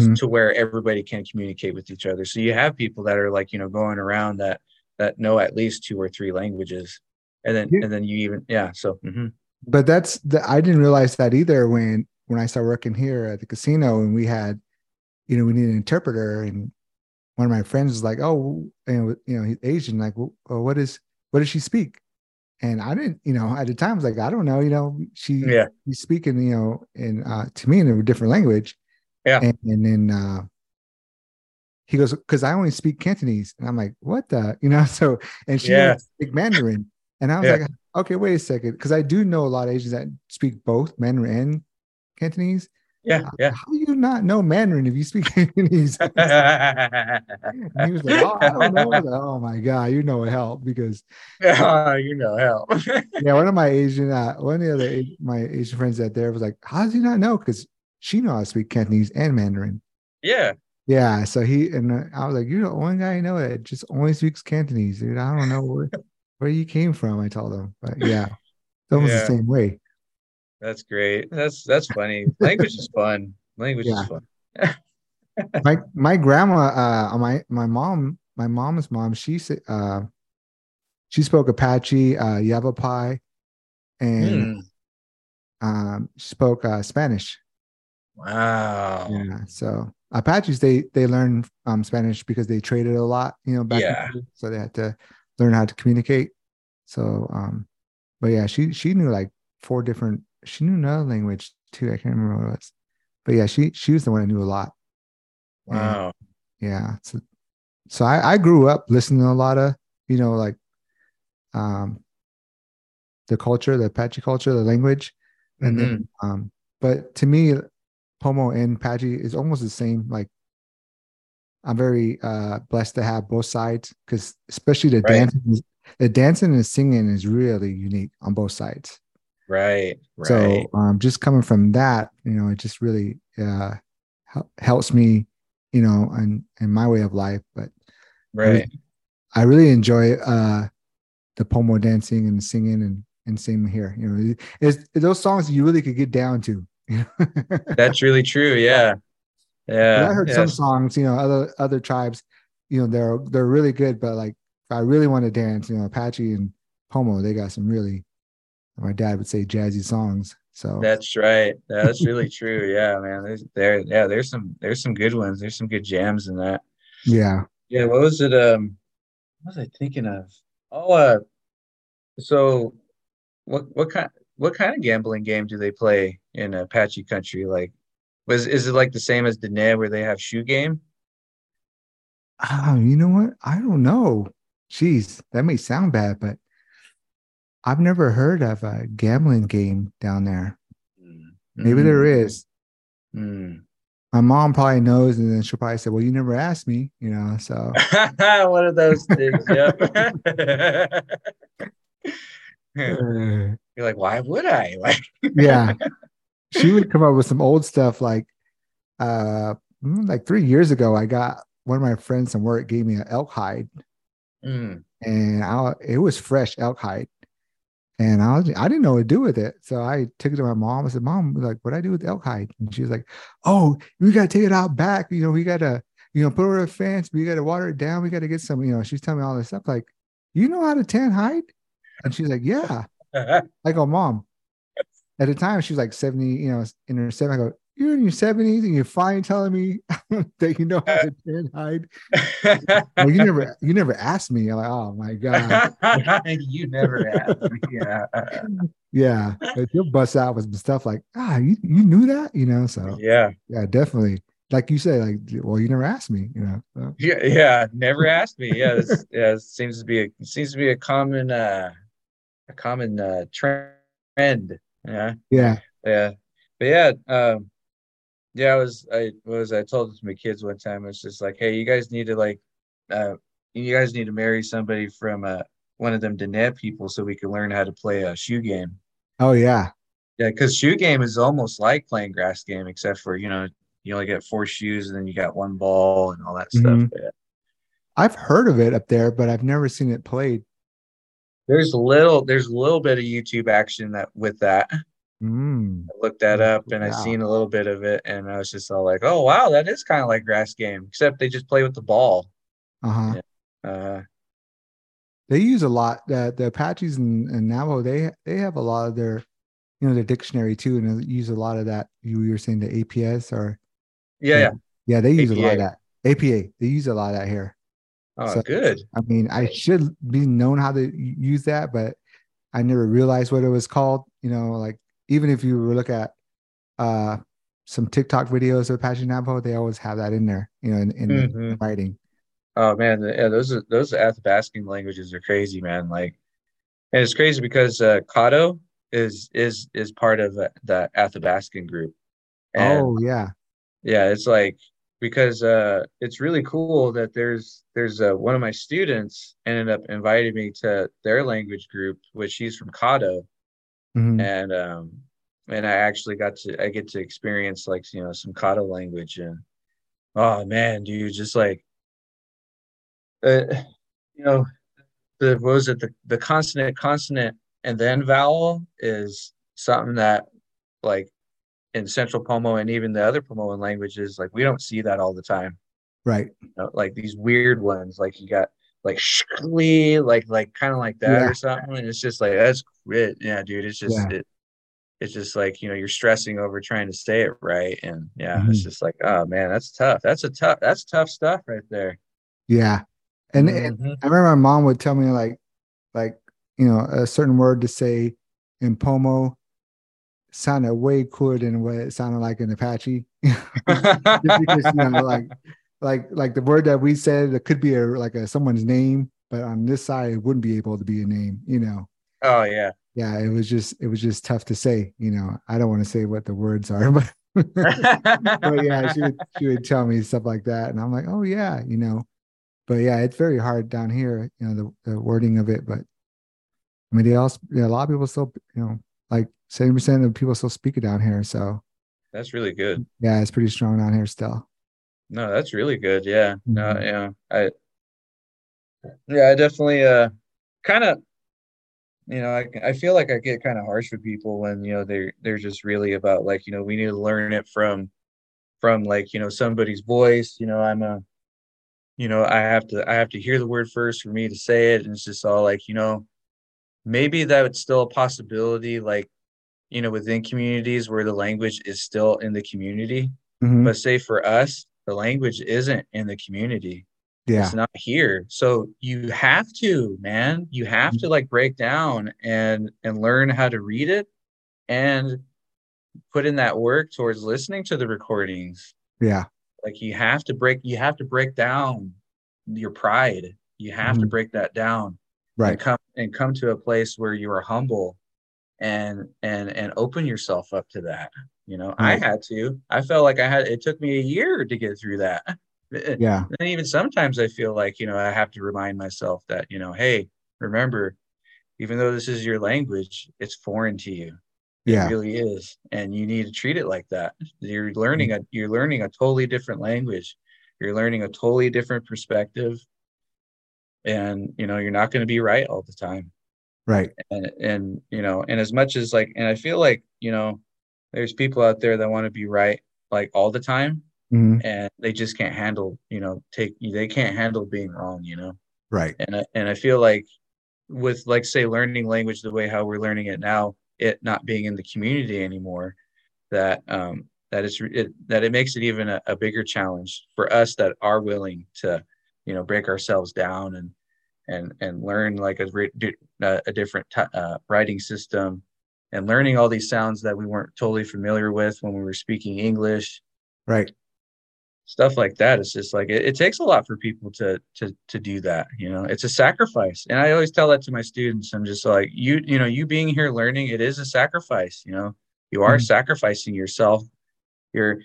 Mhm. to where everybody can communicate with each other so you have people that are like you know going around that that know at least two or three languages and then Yeah. and then you even yeah so mhm. But that's the I didn't realize that either when when I started working here at the casino and we had, you know, we needed an interpreter and one of my friends was like, oh, and you know, he's Asian, like, well, what is what does she speak? And I didn't, you know, at the time I was like, I don't know, you know, she yeah he's speaking, you know, in uh to me in a different language. Yeah. And, and then uh he goes, because I only speak Cantonese. And I'm like, what the? You know, (laughs) so and she Yeah. speak Mandarin. And I was Yeah. like, okay, wait a second. Because I do know a lot of Asians that speak both Mandarin and Cantonese. yeah yeah How do you not know Mandarin if you speak (laughs) Cantonese? (laughs) he was like, oh, I don't know. I like, oh my God, you know help because oh, you know help. yeah, one of my Asian, uh, one of the other my Asian friends that there was like, how does he not know? Because she knows how to speak Cantonese and Mandarin. yeah Yeah, so he and I was like, you're the only guy I know that just only speaks Cantonese, dude. I don't know where (laughs) where you came from. I told him, but yeah, it's almost Yeah. the same way. That's great. That's that's funny. Language is fun. Language Yeah. is fun. (laughs) My my grandma, uh, my my mom, my mom's mom, she said, uh, she spoke Apache, uh, Yavapai, and Hmm. um, spoke uh, Spanish. Wow. Yeah, so Apaches they they learn um, Spanish because they traded a lot, you know, back Yeah. the day, so they had to learn how to communicate. So, um, but yeah, she she knew like four different. She knew another language too. I can't remember what it was, but yeah, she she was the one that knew a lot. And, Wow. yeah. So, so I I grew up listening to a lot of you know like, um, the culture, the Apache culture, the language, and then um. But to me, Pomo and Apache is almost the same. Like, I'm very uh blessed to have both sides because especially the Right. dancing, the dancing and singing is really unique on both sides. Right. Right. So um, just coming from that, you know, it just really uh, hel- helps me, you know, and in my way of life. But right. I really enjoy uh, the pomo dancing and singing and and singing here. You know, it's, those songs you really could get down to. That's really true. Yeah. Yeah. I heard yeah. some songs, you know, other other tribes, you know, they're they're really good, but like if I really want to dance, you know, Apache and Pomo, they got some really, my dad would say, jazzy songs. So That's right. That's really true. (laughs) Yeah, man. There's there. Yeah, there's some there's some good ones. There's some good jams in that. yeah. Yeah. What was it? Um, what was I thinking of? Oh, uh, so what what kind what kind of gambling game do they play in Apache country? Like, was is it like the same as the Neb where they have shoe game? Oh, you know what? I don't know. Jeez, that may sound bad, but I've never heard of a gambling game down there. Mm. Maybe there mm. is. Mm. My mom probably knows, and then she'll probably say, "Well, you never asked me," you know. So (laughs) One of those things. (laughs) Yep. (laughs) You're like, why would I? Like, yeah, she would come up with some old stuff like, uh, mm, like three years ago, I got one of my friends from work gave me an elk hide, mm, and I it was fresh elk hide. And I was, I didn't know what to do with it. So I took it to my mom. I said, Mom, like, what do I do with elk hide? And she was like, Oh, we gotta take it out back. You know, we gotta, you know, put it over a fence, we gotta water it down, we gotta get some, you know, she's telling me all this stuff. Like, you know how to tan hide? And she's like, Yeah. (laughs) I go, Mom. At the time, she was like 70, you know, in her 70s. I go, You're in your 70s and you're finally telling me (laughs) that you know how to tan hide. (laughs) Well, you never you never asked me. I'm like, oh my God. (laughs) you never asked me. Yeah. Yeah. He'll bust out with stuff like, ah, you, you knew that, you know. So Yeah. yeah, definitely. Like you say, like, well, you never asked me, you know. So, Yeah. Yeah. Never asked me. Yeah. This, yeah. It seems to be a seems to be a common uh a common uh trend. Yeah. yeah. Yeah. But yeah, um yeah, I was I was I told it to my kids one time, it's just like, hey, you guys need to like uh you guys need to marry somebody from uh one of them Danette people so we can learn how to play a shoe game. Oh yeah. Yeah, because shoe game is almost like playing grass game, except for you know you only get four shoes and then you got one ball and all that stuff. Mhm. Yeah. I've heard of it up there, but I've never seen it played. There's a little there's a little bit of YouTube action that with that. Mm. I looked that up and I Wow. seen a little bit of it and I was just all like, oh wow, that is kind of like grass game, except they just play with the ball. Uh-huh. Yeah. Uh, They use a lot the the Apaches and, and Navajo, they they have a lot of their, you know, their dictionary too, and they use a lot of that. You were saying the APS or yeah, yeah. yeah, they use a lot of APA. that. APA. They use a lot of that here. Oh, So- good. I mean, I should be known how to use that, but I never realized what it was called. You know, like even if you were look at uh some TikTok videos of Apache Navajo, they always have that in there, you know, in, in Mhm. writing. Oh man, yeah, those are those Athabascan languages are crazy, man. Like, and it's crazy because uh, Caddo is is is part of the, the Athabascan group. And oh yeah. yeah, it's like because uh, it's really cool that there's there's uh, one of my students ended up inviting me to their language group, which he's from Caddo, Mhm. and um and I actually got to I get to experience like you know some Caddo language and oh man, dude, just like uh, you know the what was it the the consonant consonant and then vowel is something that like in Central Pomo and even the other Pomoan languages like we don't see that all the time. Right. You know, like these weird ones like you got like shkli, like like kind of like that Yeah. or something and it's just like that's it yeah dude it's just Yeah. it it's just like you know you're stressing over trying to say it right and yeah it's Mhm. just like oh man that's tough that's a tough that's tough stuff right there Yeah. And, and Mhm. I remember my mom would tell me like, like, you know, a certain word to say in Pomo, sounded way cooler than what it sounded like in Apache. (laughs) because, you know, like like like the word that we said it could be a like a someone's name, but on this side it wouldn't be able to be a name, you know. Oh yeah. Yeah, it was just it was just tough to say, you know. I don't want to say what the words are, (laughs) but but yeah, she would she would tell me stuff like that, and I'm like, oh yeah, you know. But yeah, it's very hard down here, you know, the, the wording of it. But I mean, they also yeah, a lot of people still, you know, like seventy percent of people still speak it down here. So that's really good. Yeah, it's pretty strong down here still. No, that's really good. Yeah. No, mm-hmm. yeah. I yeah, I definitely uh kind of you know, I, I feel like I get kind of harsh with people when, you know, they're they're just really about like, you know, we need to learn it from from like, you know, somebody's voice. You know, I'm a you know, I have to I have to hear the word first for me to say it. And it's just all like, you know, maybe that's still a possibility, like, you know, within communities where the language is still in the community. Mm-hmm. But say for us, the language isn't in the community. Yeah. It's not here. So you have to man. You have to like break down and and learn how to read it and put in that work towards listening to the recordings. Yeah. Like you have to break you have to break down your pride. You have mm-hmm. to break that down. Right. and come and come to a place where you are humble and and and open yourself up to that you know? Right. i had to. I felt like i had it took me a year to get through that. (laughs) Yeah. And even sometimes i feel like you know i have to remind myself that you know hey remember even though this is your language it's foreign to you. Yeah. it really is. And you need to treat it like that. You're learning mm-hmm. a you're learning a totally different language. You're learning a totally different perspective. And you know you're not going to be right all the time right. And and you know and as much as like and i feel like you know there's people out there that want to be right like all the time. Mm-hmm. and they just can't handle you know take they can't handle being wrong you know? Right. And I, and I feel like with like say learning language the way how we're learning it now it not being in the community anymore that um that it's it, that it makes it even a, a bigger challenge for us that are willing to you know break ourselves down and and and learn like a, a different t- uh, writing system and learning all these sounds that we weren't totally familiar with when we were speaking english. Right. Stuff like that it's just like it, it, takes a lot for people to to to do that you know? It's a sacrifice. And i always tell that to my students. I'm just like you you know you being here learning it is a sacrifice you know? You are mm-hmm. sacrificing yourself. You're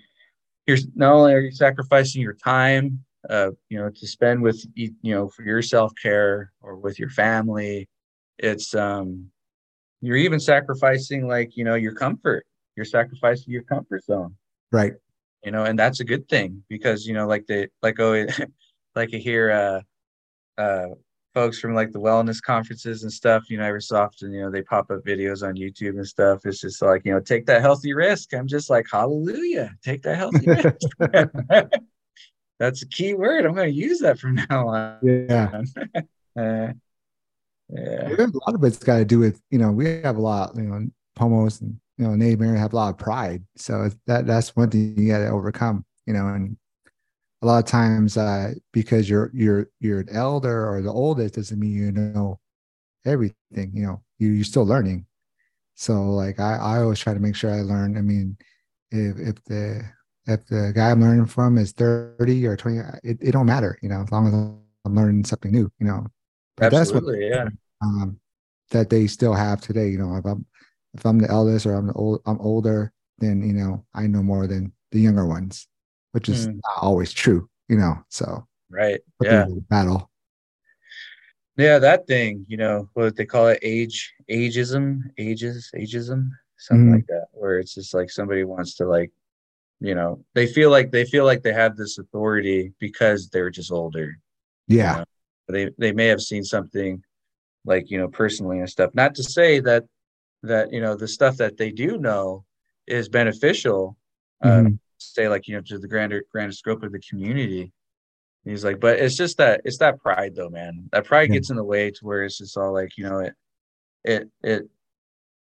you're not only are you sacrificing your time uh you know to spend with you know for your self-care or with your family it's um you're even sacrificing like you know your comfort you're sacrificing your comfort zone right you know, and that's a good thing because you know, like the like oh, (laughs) like I hear uh, uh, folks from like the wellness conferences and stuff. You know, every so often, you know, they pop up videos on YouTube and stuff. It's just like you know, take that healthy risk. I'm just like, hallelujah, take that healthy risk. (laughs) (laughs) that's a key word. I'm going to use that from (laughs) now on. Yeah. (laughs) uh, yeah. A lot of it's got to do with you know we have a lot you know pomos and you know, Native American have a lot of pride. So that that's one thing you got to overcome, you know, and a lot of times uh, because you're you're you're an elder or the oldest doesn't mean you know everything. You know, you you're still learning. So like I, I always try to make sure I learn. I mean, if if the if the guy I'm learning from is 30 or 20, it, it don't matter, you know, as long as I'm learning something new, you know. But Absolutely, that's what, yeah. Um, that they still have today. You know, if I'm if I'm the eldest or I'm the old, I'm older, then you know I know more than the younger ones, which is mm. not always true, you know. So right, yeah, battle. Yeah, that thing, you know, what they call it, age, ageism, ages, ageism, something mm. like that, where it's just like somebody wants to like, you know, they feel like they feel like they have this authority because they're just older. Yeah, you know? they they may have seen something like you know personally and stuff. Not to say that that you know the stuff that they do know is beneficial uh, mm-hmm. say like you know to the grander grander scope of the community and he's like but it's just that it's that pride though man that pride yeah. gets in the way to where it's just all like you know it it it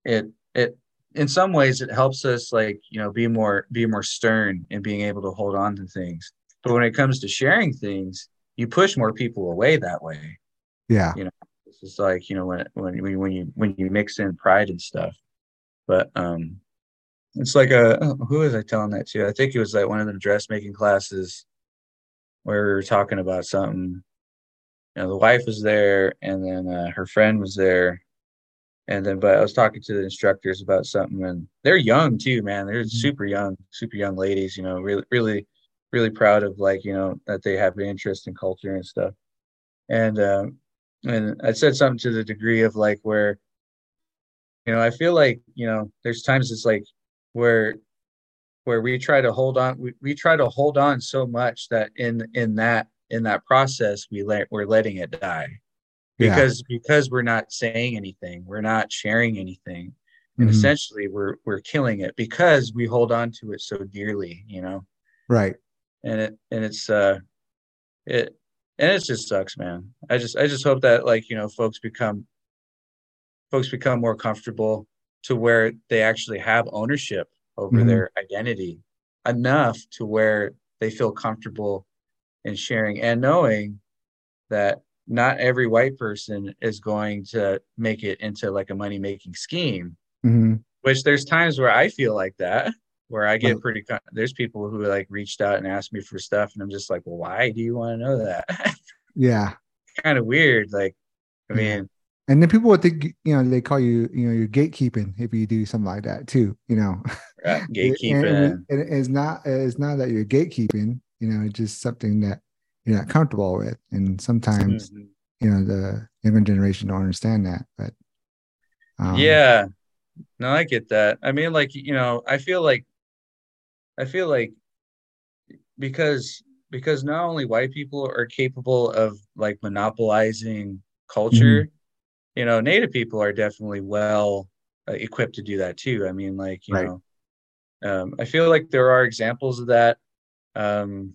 it it in some ways it helps us like you know be more be more stern in being able to hold on to things but when it comes to sharing things you push more people away that way yeah you know it's like you know when when when you when you mix in pride and stuff. But um, it's like a oh, who was I telling that to? I think it was like one of the dressmaking classes where we were talking about something. You know, the wife was there, and then uh, her friend was there, and then but I was talking to the instructors about something, and they're young too, man. They're mm-hmm. super young, super young ladies. You know, really, really, really proud of like you know that they have an interest in culture and stuff. And um, and I said something to the degree of like where, you know, I feel like you know, there's times it's like where where we try to hold on we, we try to hold on so much that in in that in that process we let we're letting it die because yeah. because we're not saying anything we're not sharing anything and mm-hmm. essentially we're we're killing it because we hold on to it so dearly you know right and it and it's uh it and it just sucks man i just i just hope that like you know folks become folks become more comfortable to where they actually have ownership over mm-hmm. their identity enough to where they feel comfortable in sharing and knowing that not every white person is going to make it into like a money making scheme mm-hmm. which there's times where i feel like that where i get pretty there's people who like reached out and asked me for stuff and i'm just like well why do you want to know that? (laughs) Yeah. Kind of weird like i mean and then people would think you know they call you you know you're gatekeeping if you do something like that too you know? Right. (laughs) gatekeeping. and, and it's not it's not that you're gatekeeping you know it's just something that you're not comfortable with and sometimes mm-hmm. you know the younger generation don't understand that but um, yeah no i get that i mean like you know i feel like i feel like because because not only white people are capable of like monopolizing culture mm-hmm you know, Native people are definitely well uh, equipped to do that too. I mean, like you right. know, um, I feel like there are examples of that. Um,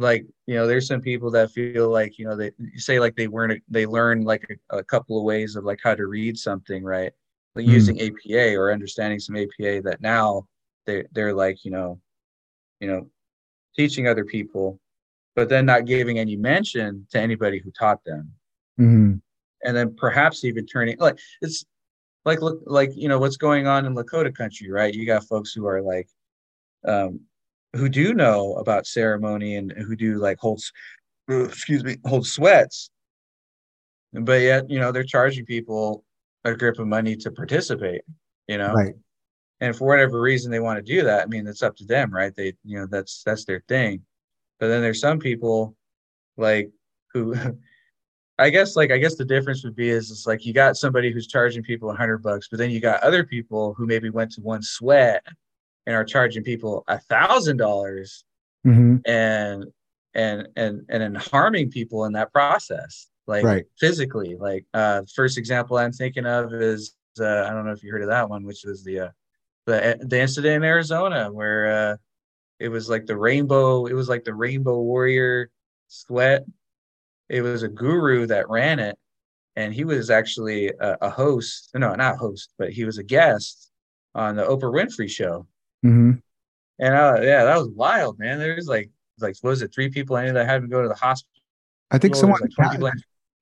like you know, there's some people that feel like you know they say like they weren't they learn like a, a couple of ways of like how to read something right, like mm. using APA or understanding some APA that now they they're like you know, you know, teaching other people, but then not giving any mention to anybody who taught them. Mm-hmm and then perhaps even turning like it's like look like you know what's going on in Lakota country, right? You got folks who are like um who do know about ceremony and who do like hold uh, excuse me hold sweats but yet you know they're charging people a grip of money to participate you know? Right. And for whatever reason they want to do that i mean it's up to them right? They you know that's that's their thing. But then there's some people like who (laughs) I guess like I guess the difference would be is it's like you got somebody who's charging people a hundred bucks, but then you got other people who maybe went to one sweat and are charging people a thousand dollars mm-hmm. and and and and then harming people in that process, like right. physically. Like uh first example I'm thinking of is uh, I don't know if you heard of that one, which was the uh, the the incident in Arizona where uh it was like the rainbow, it was like the rainbow warrior sweat it was a guru that ran it and he was actually a, a host no not host but he was a guest on the oprah winfrey show mm-hmm. and uh, yeah that was wild man there's like like what was it three people ended up having to go to the hospital i think someone like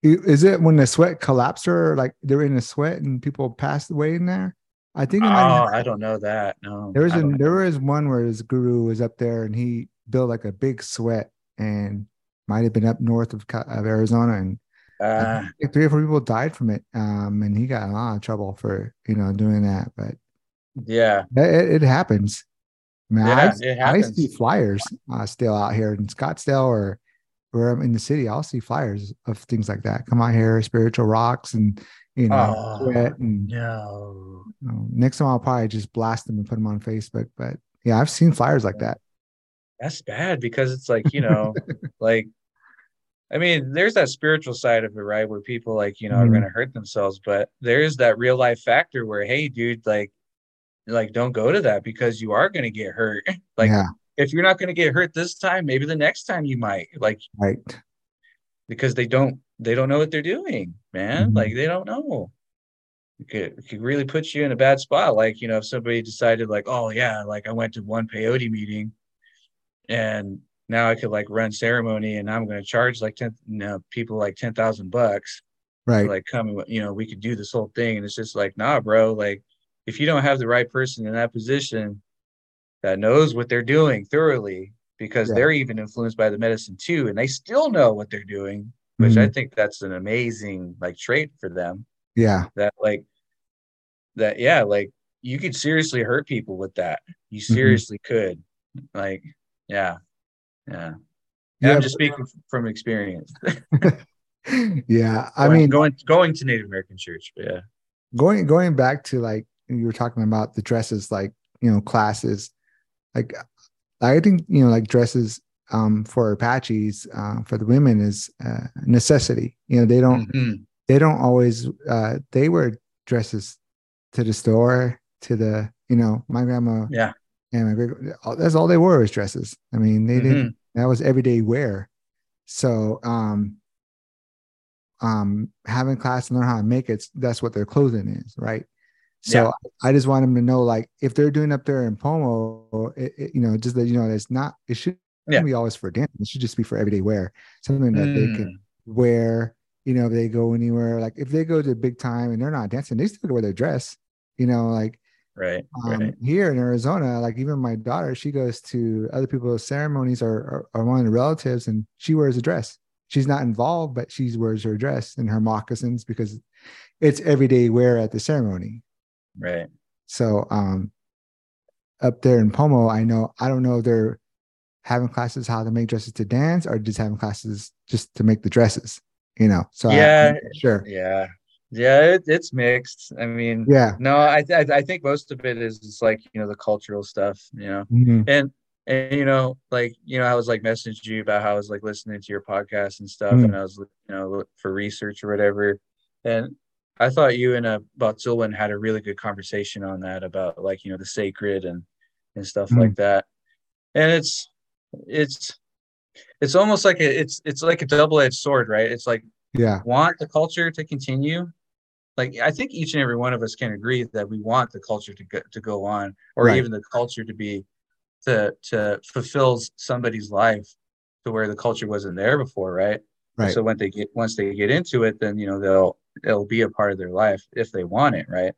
is it when the sweat collapsed or like they were in a sweat and people passed away in there i think oh i don't know that no there was a, there was one where his guru was up there and he built like a big sweat and might have been up north of, of Arizona, and uh, three or four people died from it. Um, and he got a lot of trouble for you know doing that. But yeah, it, it happens. I, mean, yeah, I, it happens. I see flyers uh, still out here in Scottsdale or where I'm in the city. I'll see flyers of things like that. Come out here, spiritual rocks, and you know, oh, and no. You know, next time I'll probably just blast them and put them on Facebook. But yeah, I've seen flyers like that. That's bad because it's like you know, (laughs) like I mean, there's that spiritual side of it, right? Where people like, you know, mm-hmm. are gonna hurt themselves, but there's that real life factor where, hey, dude, like, like don't go to that because you are gonna get hurt. (laughs) like, yeah. if you're not gonna get hurt this time, maybe the next time you might. Like, right? Because they don't, they don't know what they're doing, man. Mm-hmm. Like, they don't know. It could, it could really put you in a bad spot. Like, you know, if somebody decided, like, oh yeah, like I went to one peyote meeting, and now I could like run ceremony and I'm going to charge like 10, you know, people like 10,000 bucks. Right. like come, you know, we could do this whole thing. And it's just like, nah, bro, like if you don't have the right person in that position that knows what they're doing thoroughly, because Yeah. they're even influenced by the medicine too, and they still know what they're doing, which I Mhm. think that's an amazing like trait for them. yeah That like that, yeah, like you could seriously hurt people with that. You Mm-hmm. seriously could. Like, yeah, yeah. Yeah, I'm just speaking from experience. (laughs) (laughs) yeah i Going- mean going going to Native American church, but yeah. going going back to like you were talking about the dresses like you know classes like i think you know like dresses um for apaches uh, for the women is uh, necessity you know they don't Mhm. they don't always uh they wear dresses to the store to the you know my grandma Yeah. and my great that's all they wore was dresses i mean they didn't Mhm. that was everyday wear so um um having class and learn how to make it that's what their clothing is right so Yeah. i just want them to know like if they're doing up there in pomo it, it- you know just that you know it's not it should Yeah. be always for dance it should just be for everyday wear something that they can Mm. wear you know if they go anywhere like if they go to big time and they're not dancing they still wear their dress you know like Right, um, right. here in Arizona, like even my daughter, she goes to other people's ceremonies or, or, or one of the relatives and she wears a dress. She's not involved, but she wears her dress and her moccasins because it's everyday wear at the ceremony. Right. So um up there in Pomo, I know I don't know if they're having classes how to make dresses to dance or just having classes just to make the dresses, you know. So I- Yeah. sure. Yeah. Yeah, it, it's mixed. I mean, Yeah. no, I, th- I think most of it is just like, you know, the cultural stuff, you know. Mhm. And and you know, like, you know, I was like messaging you about how I was like listening to your podcast and stuff, Mm. and I was, you know, look for research or whatever. And I thought you and uh Batsulwan had a really good conversation on that about like, you know, the sacred and and stuff Mm. like that. And it's it's it's almost like a, it's it's like a double-edged sword, right? It's like Yeah. want the culture to continue like i think each and every one of us can agree that we want the culture to go, to go on or Right. even the culture to be to to fulfill somebody's life to where the culture wasn't there before right Right. so when they get once they get into it then you know they'll it'll be a part of their life if they want it right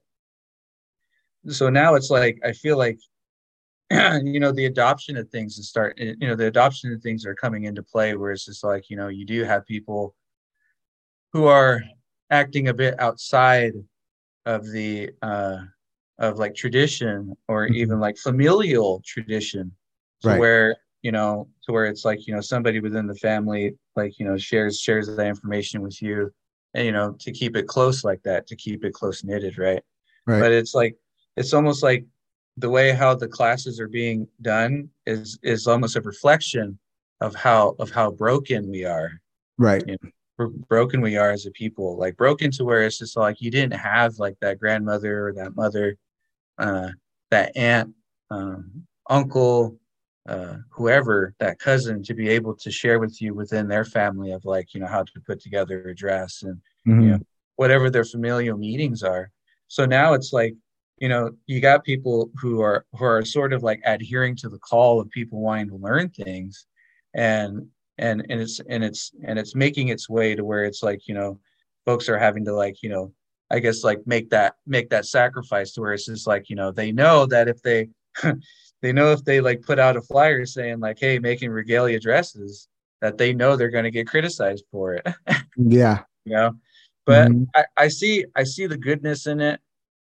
so now it's like i feel like (clears throat) you know the adoption of things is start you know the adoption of things are coming into play where it's just like you know you do have people who are acting a bit outside of the uh of like tradition or Mhm. even like familial tradition to Right. where you know to where it's like you know somebody within the family like you know shares shares that information with you and you know to keep it close like that to keep it close knitted right Right. but it's like it's almost like the way how the classes are being done is is almost a reflection of how of how broken we are right. you bro- broken we are as a people like broken to where it's just like you didn't have like that grandmother or that mother uh that aunt um uncle uh whoever that cousin to be able to share with you within their family of like you know how to put together a dress and Mhm. Yeah. whatever their familial meetings are. So now it's like, you know, you got people who are who are sort of like adhering to the call of people wanting to learn things, and and and it's and it's and it's making its way to where it's like, you know, folks are having to like, you know, I guess like make that make that sacrifice to where it's just like, you know, they know that if they (laughs) they know if they like put out a flyer saying like, hey, making regalia dresses, that they know they're going to get criticized for it (laughs) Yeah. you know but Mhm. I, I see i see the goodness in it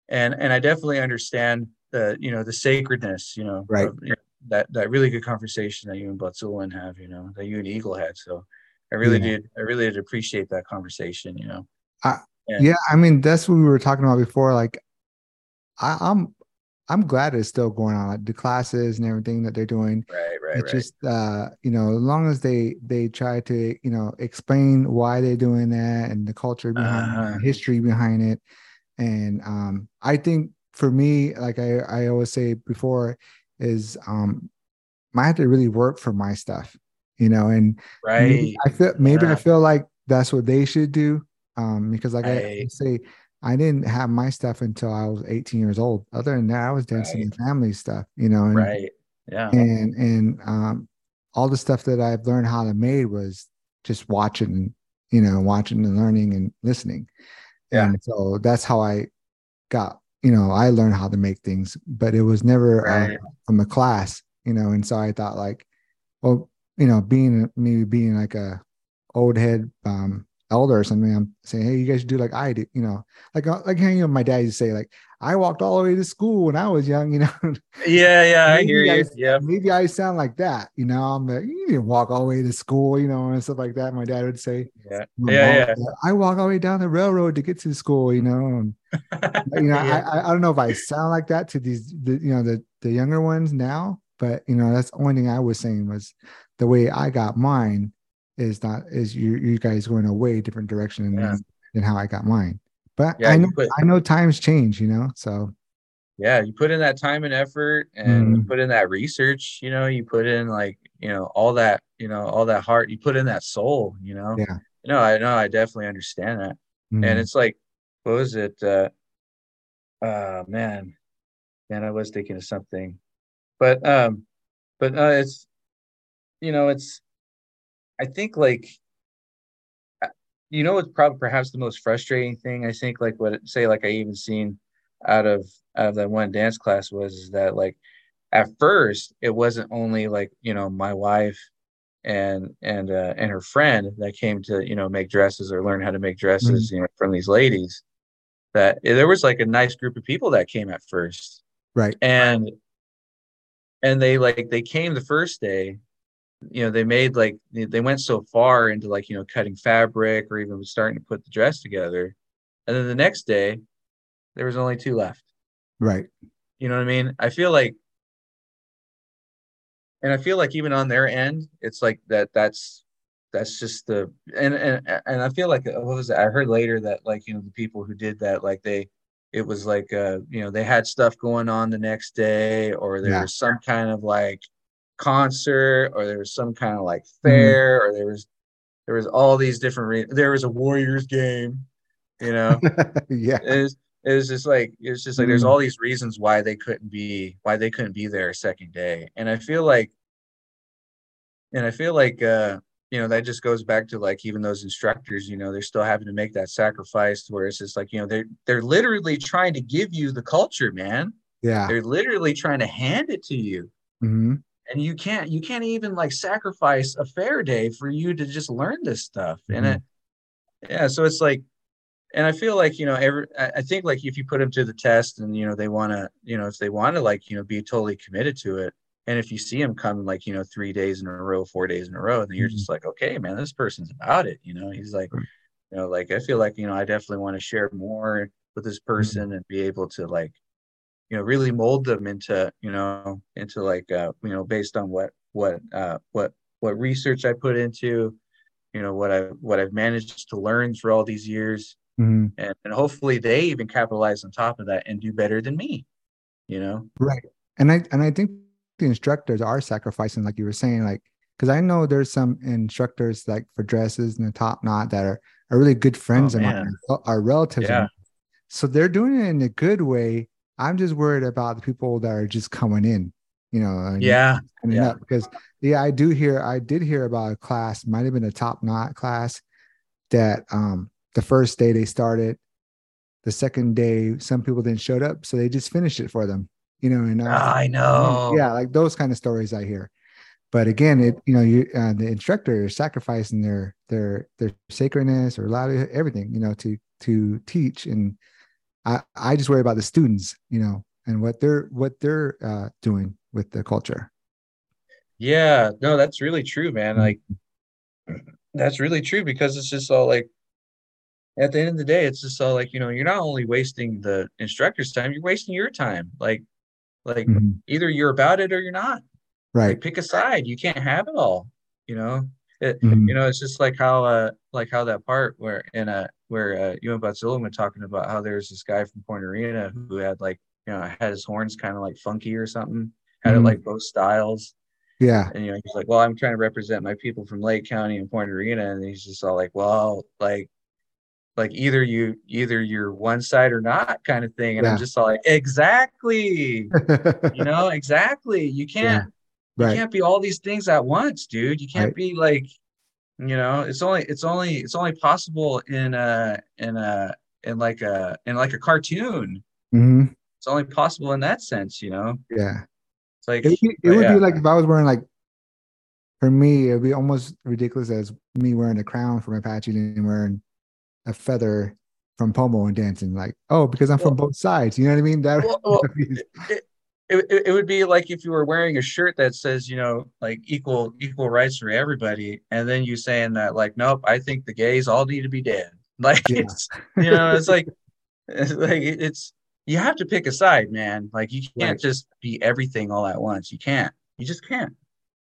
and and i definitely understand the you know the sacredness you know Right. of, you know, that that really good conversation that you and Butsulin have you know that you and eagle had so i really Yeah. did i really did appreciate that conversation you know yeah i mean that's what we were talking about before like I, i'm i'm glad it's still going on like the classes and everything that they're doing right right it's right just uh you know as long as they they try to you know explain why they're doing that and the culture behind Uh-huh. the history behind it and um i think for me like i i always say before is um i have to really work for my stuff you know and right maybe I feel maybe I feel like that's what they should do. Um, because like I Right. say, I didn't have my stuff until I was 18 years old. Other than that, I was dancing Right. family stuff, you know, and right yeah and and um all the stuff that I've learned how to make was just watching, you know, watching and learning and listening. Yeah. And so that's how I got, you know I learned how to make things, but it was never uh, from a class, you know. And so I thought like, well, you know, being maybe being like a old head um elder or something, I'm saying, hey, you guys should do like I did, you know, like uh, like you know, my dad used to say like I walked all the way to school when I was young, (laughs) you know. Yeah, yeah, I hear you. guys- Yeah. maybe I sound like that, you know. I'm like, you didn't walk all the way to school, you know, and stuff like that. My dad would say, Yeah. Yeah, mom yeah. I walk all the way down the railroad to get to school, you know. And, (laughs) you know, Yeah. I, I I don't know if I sound like that to these, the, you know, the the younger ones now, but you know, that's the only thing I was saying was the way I got mine is not is you you guys going a way different direction Yeah. than, than how I got mine. But Yeah, I know put- I know times change, you know. So yeah you put in that time and effort and you Mhm. put in that research you know you put in like you know all that you know all that heart you put in that soul you know Yeah. you know i know i definitely understand that and mm, it's like what was it uh uh man man i was thinking of something but um but uh it's you know it's i think like uh, you know what's probably perhaps the most frustrating thing i think like what say like i even seen out of out of that one dance class was is that like at first it wasn't only like you know my wife and and uh and her friend that came to you know make dresses or learn how to make dresses you know from these ladies that there was like a nice group of people that came at first right. and and they like they came the first day you know they made like they went so far into like you know cutting fabric or even starting to put the dress together and then the next day there was only two left Right. you know what i mean i feel like and i feel like even on their end it's like that that's that's just the and and and i feel like what was it? i heard later that like you know the people who did that like they it was like uh you know they had stuff going on the next day or there Yeah. was some kind of like concert or there was some kind of like Mm-hmm. fair or there was there was all these different re- there was a warriors game you know (laughs) yeah. it was, it was just like it was just like there's Mm. all these reasons why they couldn't be why they couldn't be there a second day and i feel like and i feel like uh you know that just goes back to like even those instructors you know they're still having to make that sacrifice where it's just like you know they're they're literally trying to give you the culture man Yeah. they're literally trying to hand it to you hmm and you can't you can't even like sacrifice a fair day for you to just learn this stuff and Mhm. it yeah so it's like and i feel like you know every i think like if you put them to the test and you know they want to you know if they want to like you know be totally committed to it and if you see them come like you know three days in a row four days in a row then you're Mhm. just like okay man this person's about it you know he's like you know like i feel like you know i definitely want to share more with this person and be able to like you know really mold them into you know into like uh you know based on what what uh what what research i put into you know what i what i've managed to learn through all these years hmm and, and hopefully they even capitalize on top of that and do better than me you know Right. And I and I think the instructors are sacrificing, like you were saying, like because I know there's some instructors like for dresses and the top knot that are, are really good friends Oh, of mine, are relatives. Yeah. So they're doing it in a good way. I'm just worried about the people that are just coming in, you know. yeah yeah. up because yeah, I do hear I did hear about a class, might have been a top knot class that um the first day they started, the second day some people didn't showed up, so they just finished it for them, you know. And I i know yeah like those kind of stories i hear but again it you know you uh, the instructor is sacrificing their their their sacredness or livelihood everything you know to to teach and i i just worry about the students you know and what they're what they're uh doing with the culture Yeah, no, that's really true, man. Like that's really true because it's just all like at the end of the day, it's just all like, you know, you're not only wasting the instructor's time, you're wasting your time. Like like Mhm. either you're about it or you're not. right Like pick a side. You can't have it all, you know? It, Mhm. you know, it's just like how uh like how that part where in a where uh you and Batzilla were talking about how there's this guy from Point Arena who had like, you know, had his horns kind of like funky or something, had Mhm. it like both styles. Yeah. And you know he's like well i'm trying to represent my people from lake county and point arena and he's just all like well like like either you either you're one side or not kind of thing and Yeah. i'm just all like exactly! You (laughs) know exactly! You can't you right. can't be all these things at once dude. You can't Right. be like you know it's only it's only it's only possible in a in a in like a in like a cartoon Mhm. It's only possible in that sense, you know. Yeah. It's like It would, be, it would yeah. be like if I was wearing like, for me, it would be almost ridiculous as me wearing a crown from Apache and wearing a feather from Pomo and dancing. Like, oh, because I'm from both sides. You know what I mean? That Well, (laughs) well, it, it, it would be like if you were wearing a shirt that says you know like equal equal rights for everybody and then you saying that like nope i think the gays all need to be dead (laughs) like Yeah. it's you know it's like (laughs) it's like it's you have to pick a side man like you can't Right. just be everything all at once you can't you just can't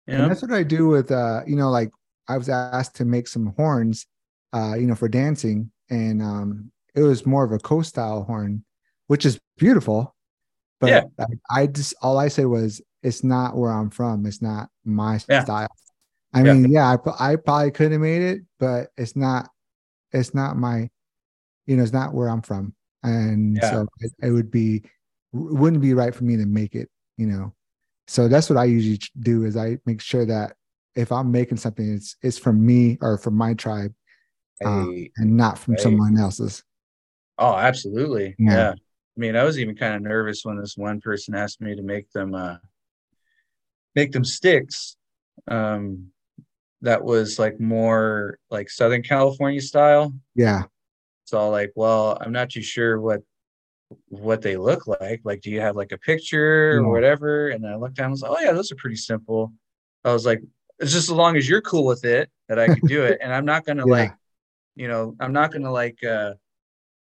you and that's what I do with uh, you know, like I was asked to make some horns, uh, you know, for dancing, and um, it was more of a coast style horn, which is beautiful. But Yeah. I, I just all I said was it's not where I'm from. It's not my Yeah. style. I Yeah. mean, yeah, I, I probably could have made it, but it's not. It's not my, you know, it's not where I'm from, and so it, it would be, wouldn't be right for me to make it. You know, so that's what I usually do is I make sure that if I'm making something, it's it's from me or from my tribe um, and not from Right. someone else's. oh absolutely Yeah. yeah. I mean i was even kind of nervous when this one person asked me to make them uh make them sticks um that was like more like southern california style. Yeah, so like well i'm not too sure what what they look like. Like do you have like a picture or whatever? And i looked down and was like oh yeah those are pretty simple. I was like it's just as long as you're cool with it that i could do it. (laughs) And i'm not gonna Yeah. like you know i'm not gonna like uh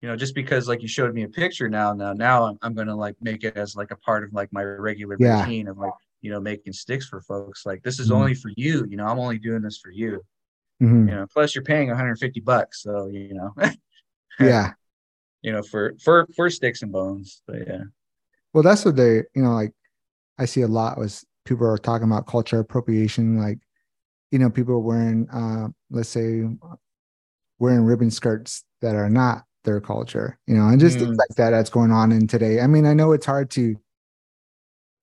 you know just because like you showed me a picture now now now i'm, I'm gonna like make it as like a part of like my regular Yeah. routine of like you know making sticks for folks like this is Mhm. only for you you know i'm only doing this for you Mhm. you know plus you're paying 150 bucks so you know (laughs) yeah. you know for for for sticks and bones but yeah Well, that's what they, you know, like I see a lot was people are talking about culture appropriation, like, you know, people wearing, uh, let's say, wearing ribbon skirts that are not their culture, you know, and just things Mm. like that that's going on in today. I mean, I know it's hard to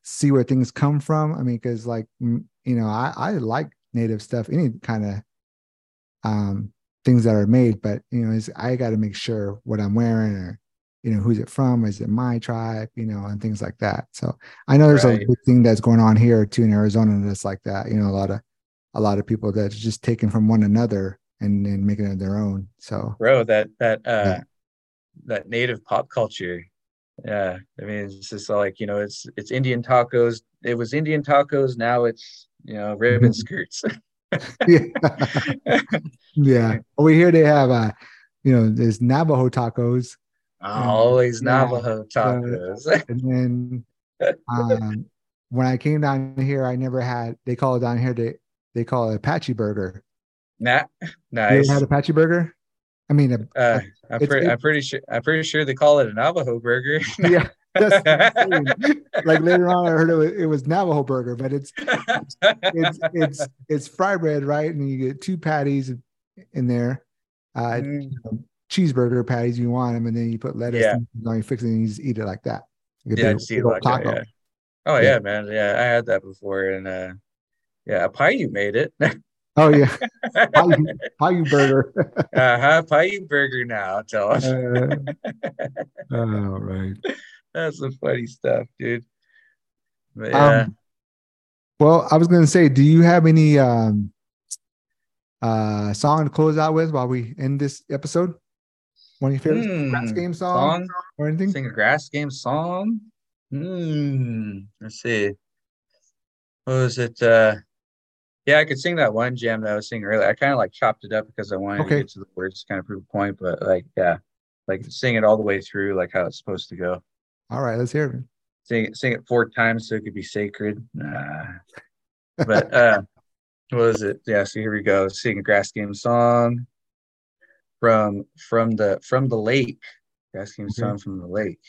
see where things come from. I mean, because like, you know, I, I like native stuff, any kind of um, things that are made, but you know, is I got to make sure what I'm wearing or you know who's it from is it my tribe you know and things like that so i know there's Right. a big thing that's going on here too in arizona that's like that you know a lot of a lot of people that's just taken from one another and then making it their own. So bro that that uh Yeah. that native pop culture. Yeah i mean it's just like you know it's it's indian tacos. It was indian tacos. Now it's you know ribbon (laughs) skirts. Yeah. (laughs) Yeah. Over here they have uh you know there's navajo tacos. Always Yeah. navajo tacos. (laughs) and then um when i came down here i never had they call it down here they they call it apache burger nah you nice ever had apache burger? I mean a, uh i'm It's- pretty i'm pretty sure i'm pretty sure they call it a navajo burger. (laughs) Yeah (laughs) like later on i heard it was, it was navajo burger but it's it's (laughs) it's it's fry bread right? And you get two patties in there uh Mm, cheeseburger patties you want them and then you put lettuce Yeah. and you fix it and you just eat it like that. A yeah see big it old like that, taco. yeah. oh Yeah. yeah man. Yeah i had that before and uh yeah You made it oh yeah (laughs) Payu burger (laughs) uh-huh Payu burger now tell us Uh, (laughs) oh right That's some funny stuff, dude. But yeah. um well i was gonna say do you have any um uh song to close out with while we end this episode one of your favorite grass Hmm, game song, song? or anything Sing a grass game song? Hmm. Let's see. What was it? Uh yeah, I could sing that one jam that I was singing earlier. I kind of like chopped it up because I wanted Okay. to get to the words to kind of prove a point, but like yeah, like sing it all the way through, like how it's supposed to go. all right let's hear it Sing it, sing it four times so it could be sacred. Nah. But uh what was it? Yeah, so here we go. Sing a grass game song from from the from the lake. Grass game Okay. song from the lake.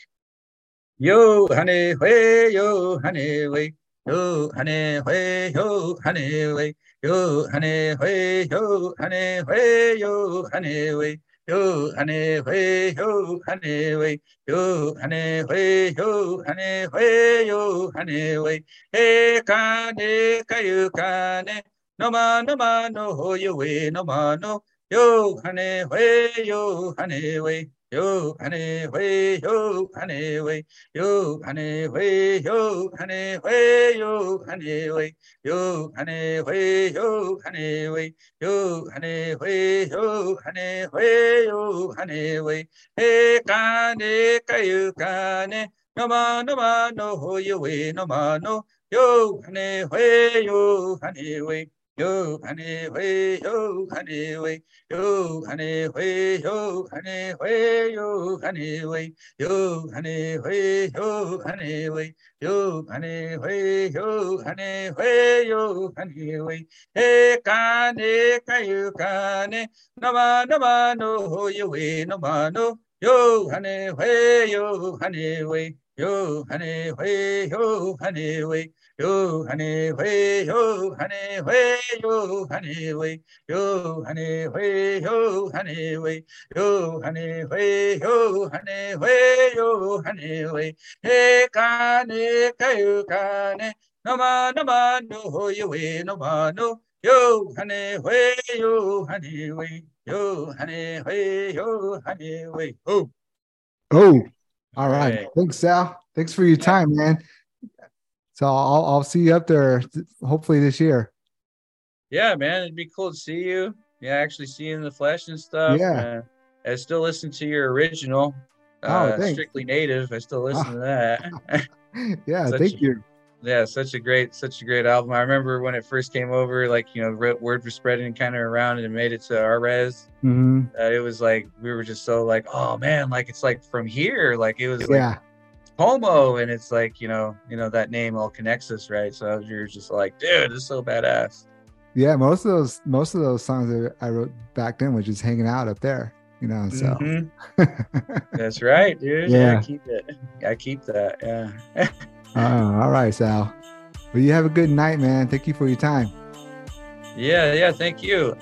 Yo honey way yo honey way yo honey way, yo honey way, yo honey way, yo honey way, yo honey way, yo honey way, yo honey way, yo honey way, yo hane hue yo hane we. He ka ne ka no ma no ma no ho yu we. No ma no. Yo honey way yo honey way yo hane hui yo hane hui yo hane hui yo hane hui yo hane hui yo hane hui yo hane hui yo hane hui yo hane hui yo hane hui he ka ne ka yu ka no no ma no we no. Yo hane hui yo hane hui yo hane hui yo hane hui yo hane hui yo hane hui yo hane hui yo hane hui yo hane hui yo hane hui yo hane hui yo hane hui he ka ne ka yu ka no ma no yu we no ma no. Yo hane hui yo hane hui yo hane hui yo hane hui yo hane hui yo hane hui yo hane hui yo hane hui yo hane hui yo hane hui yo hane hui yo hane hui he ka ne ka yu ka no ma no ma no ho yu we no ma no yo hane hui yo hane hui yo hane hui yo hane hui oh Oh, all right. Hey. Thanks, Sal. Thanks for your time, man. So I'll I'll see you up there hopefully this year. Yeah, man, it'd be cool to see you. Yeah, actually see you in the flesh and stuff. Yeah. Uh, I still listen to your original, Oh, uh, thanks. Strictly Native. I still listen to that. (laughs) (laughs) Yeah, Such thank a- you. yeah, such a great, such a great album. I remember when it first came over, like you know, word was spreading kind of around and it made it to our res. hmm Uh, it was like we were just so like, oh man, like it's like from here. Like it was like Yeah, Pomo, and it's like you know, you know that name all connects us, right? So you're just like, dude, is so badass. yeah. Most of those most of those songs that I wrote back then was just hanging out up there, you know. So Mhm. (laughs) That's right, dude. Yeah. Yeah, keep it. I keep that. Yeah. Uh, all right, Sal. Well, you have a good night, man. Thank you for your time. yeah, yeah. Thank you.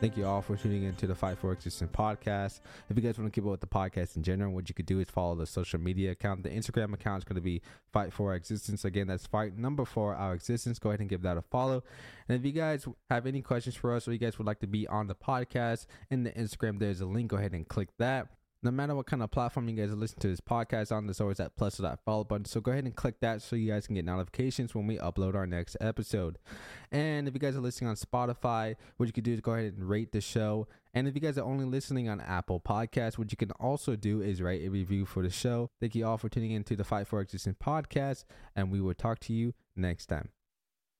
Thank you all for tuning in to the Fight for Existence podcast. If you guys want to keep up with the podcast in general, what you could do is follow the social media account. The Instagram account is going to be Fight for Existence. Again, that's Fight number four, Our Existence. Go ahead and give that a follow. And if you guys have any questions for us or you guys would like to be on the podcast, in the Instagram, there's a link. Go ahead and click that. No matter what kind of platform you guys are listening to this podcast on, there's always that plus or that follow button. So go ahead and click that so you guys can get notifications when we upload our next episode. And if you guys are listening on Spotify, what you could do is go ahead and rate the show. And if you guys are only listening on Apple Podcasts, what you can also do is write a review for the show. Thank you all for tuning in to the Fight for Existence podcast, and we will talk to you next time.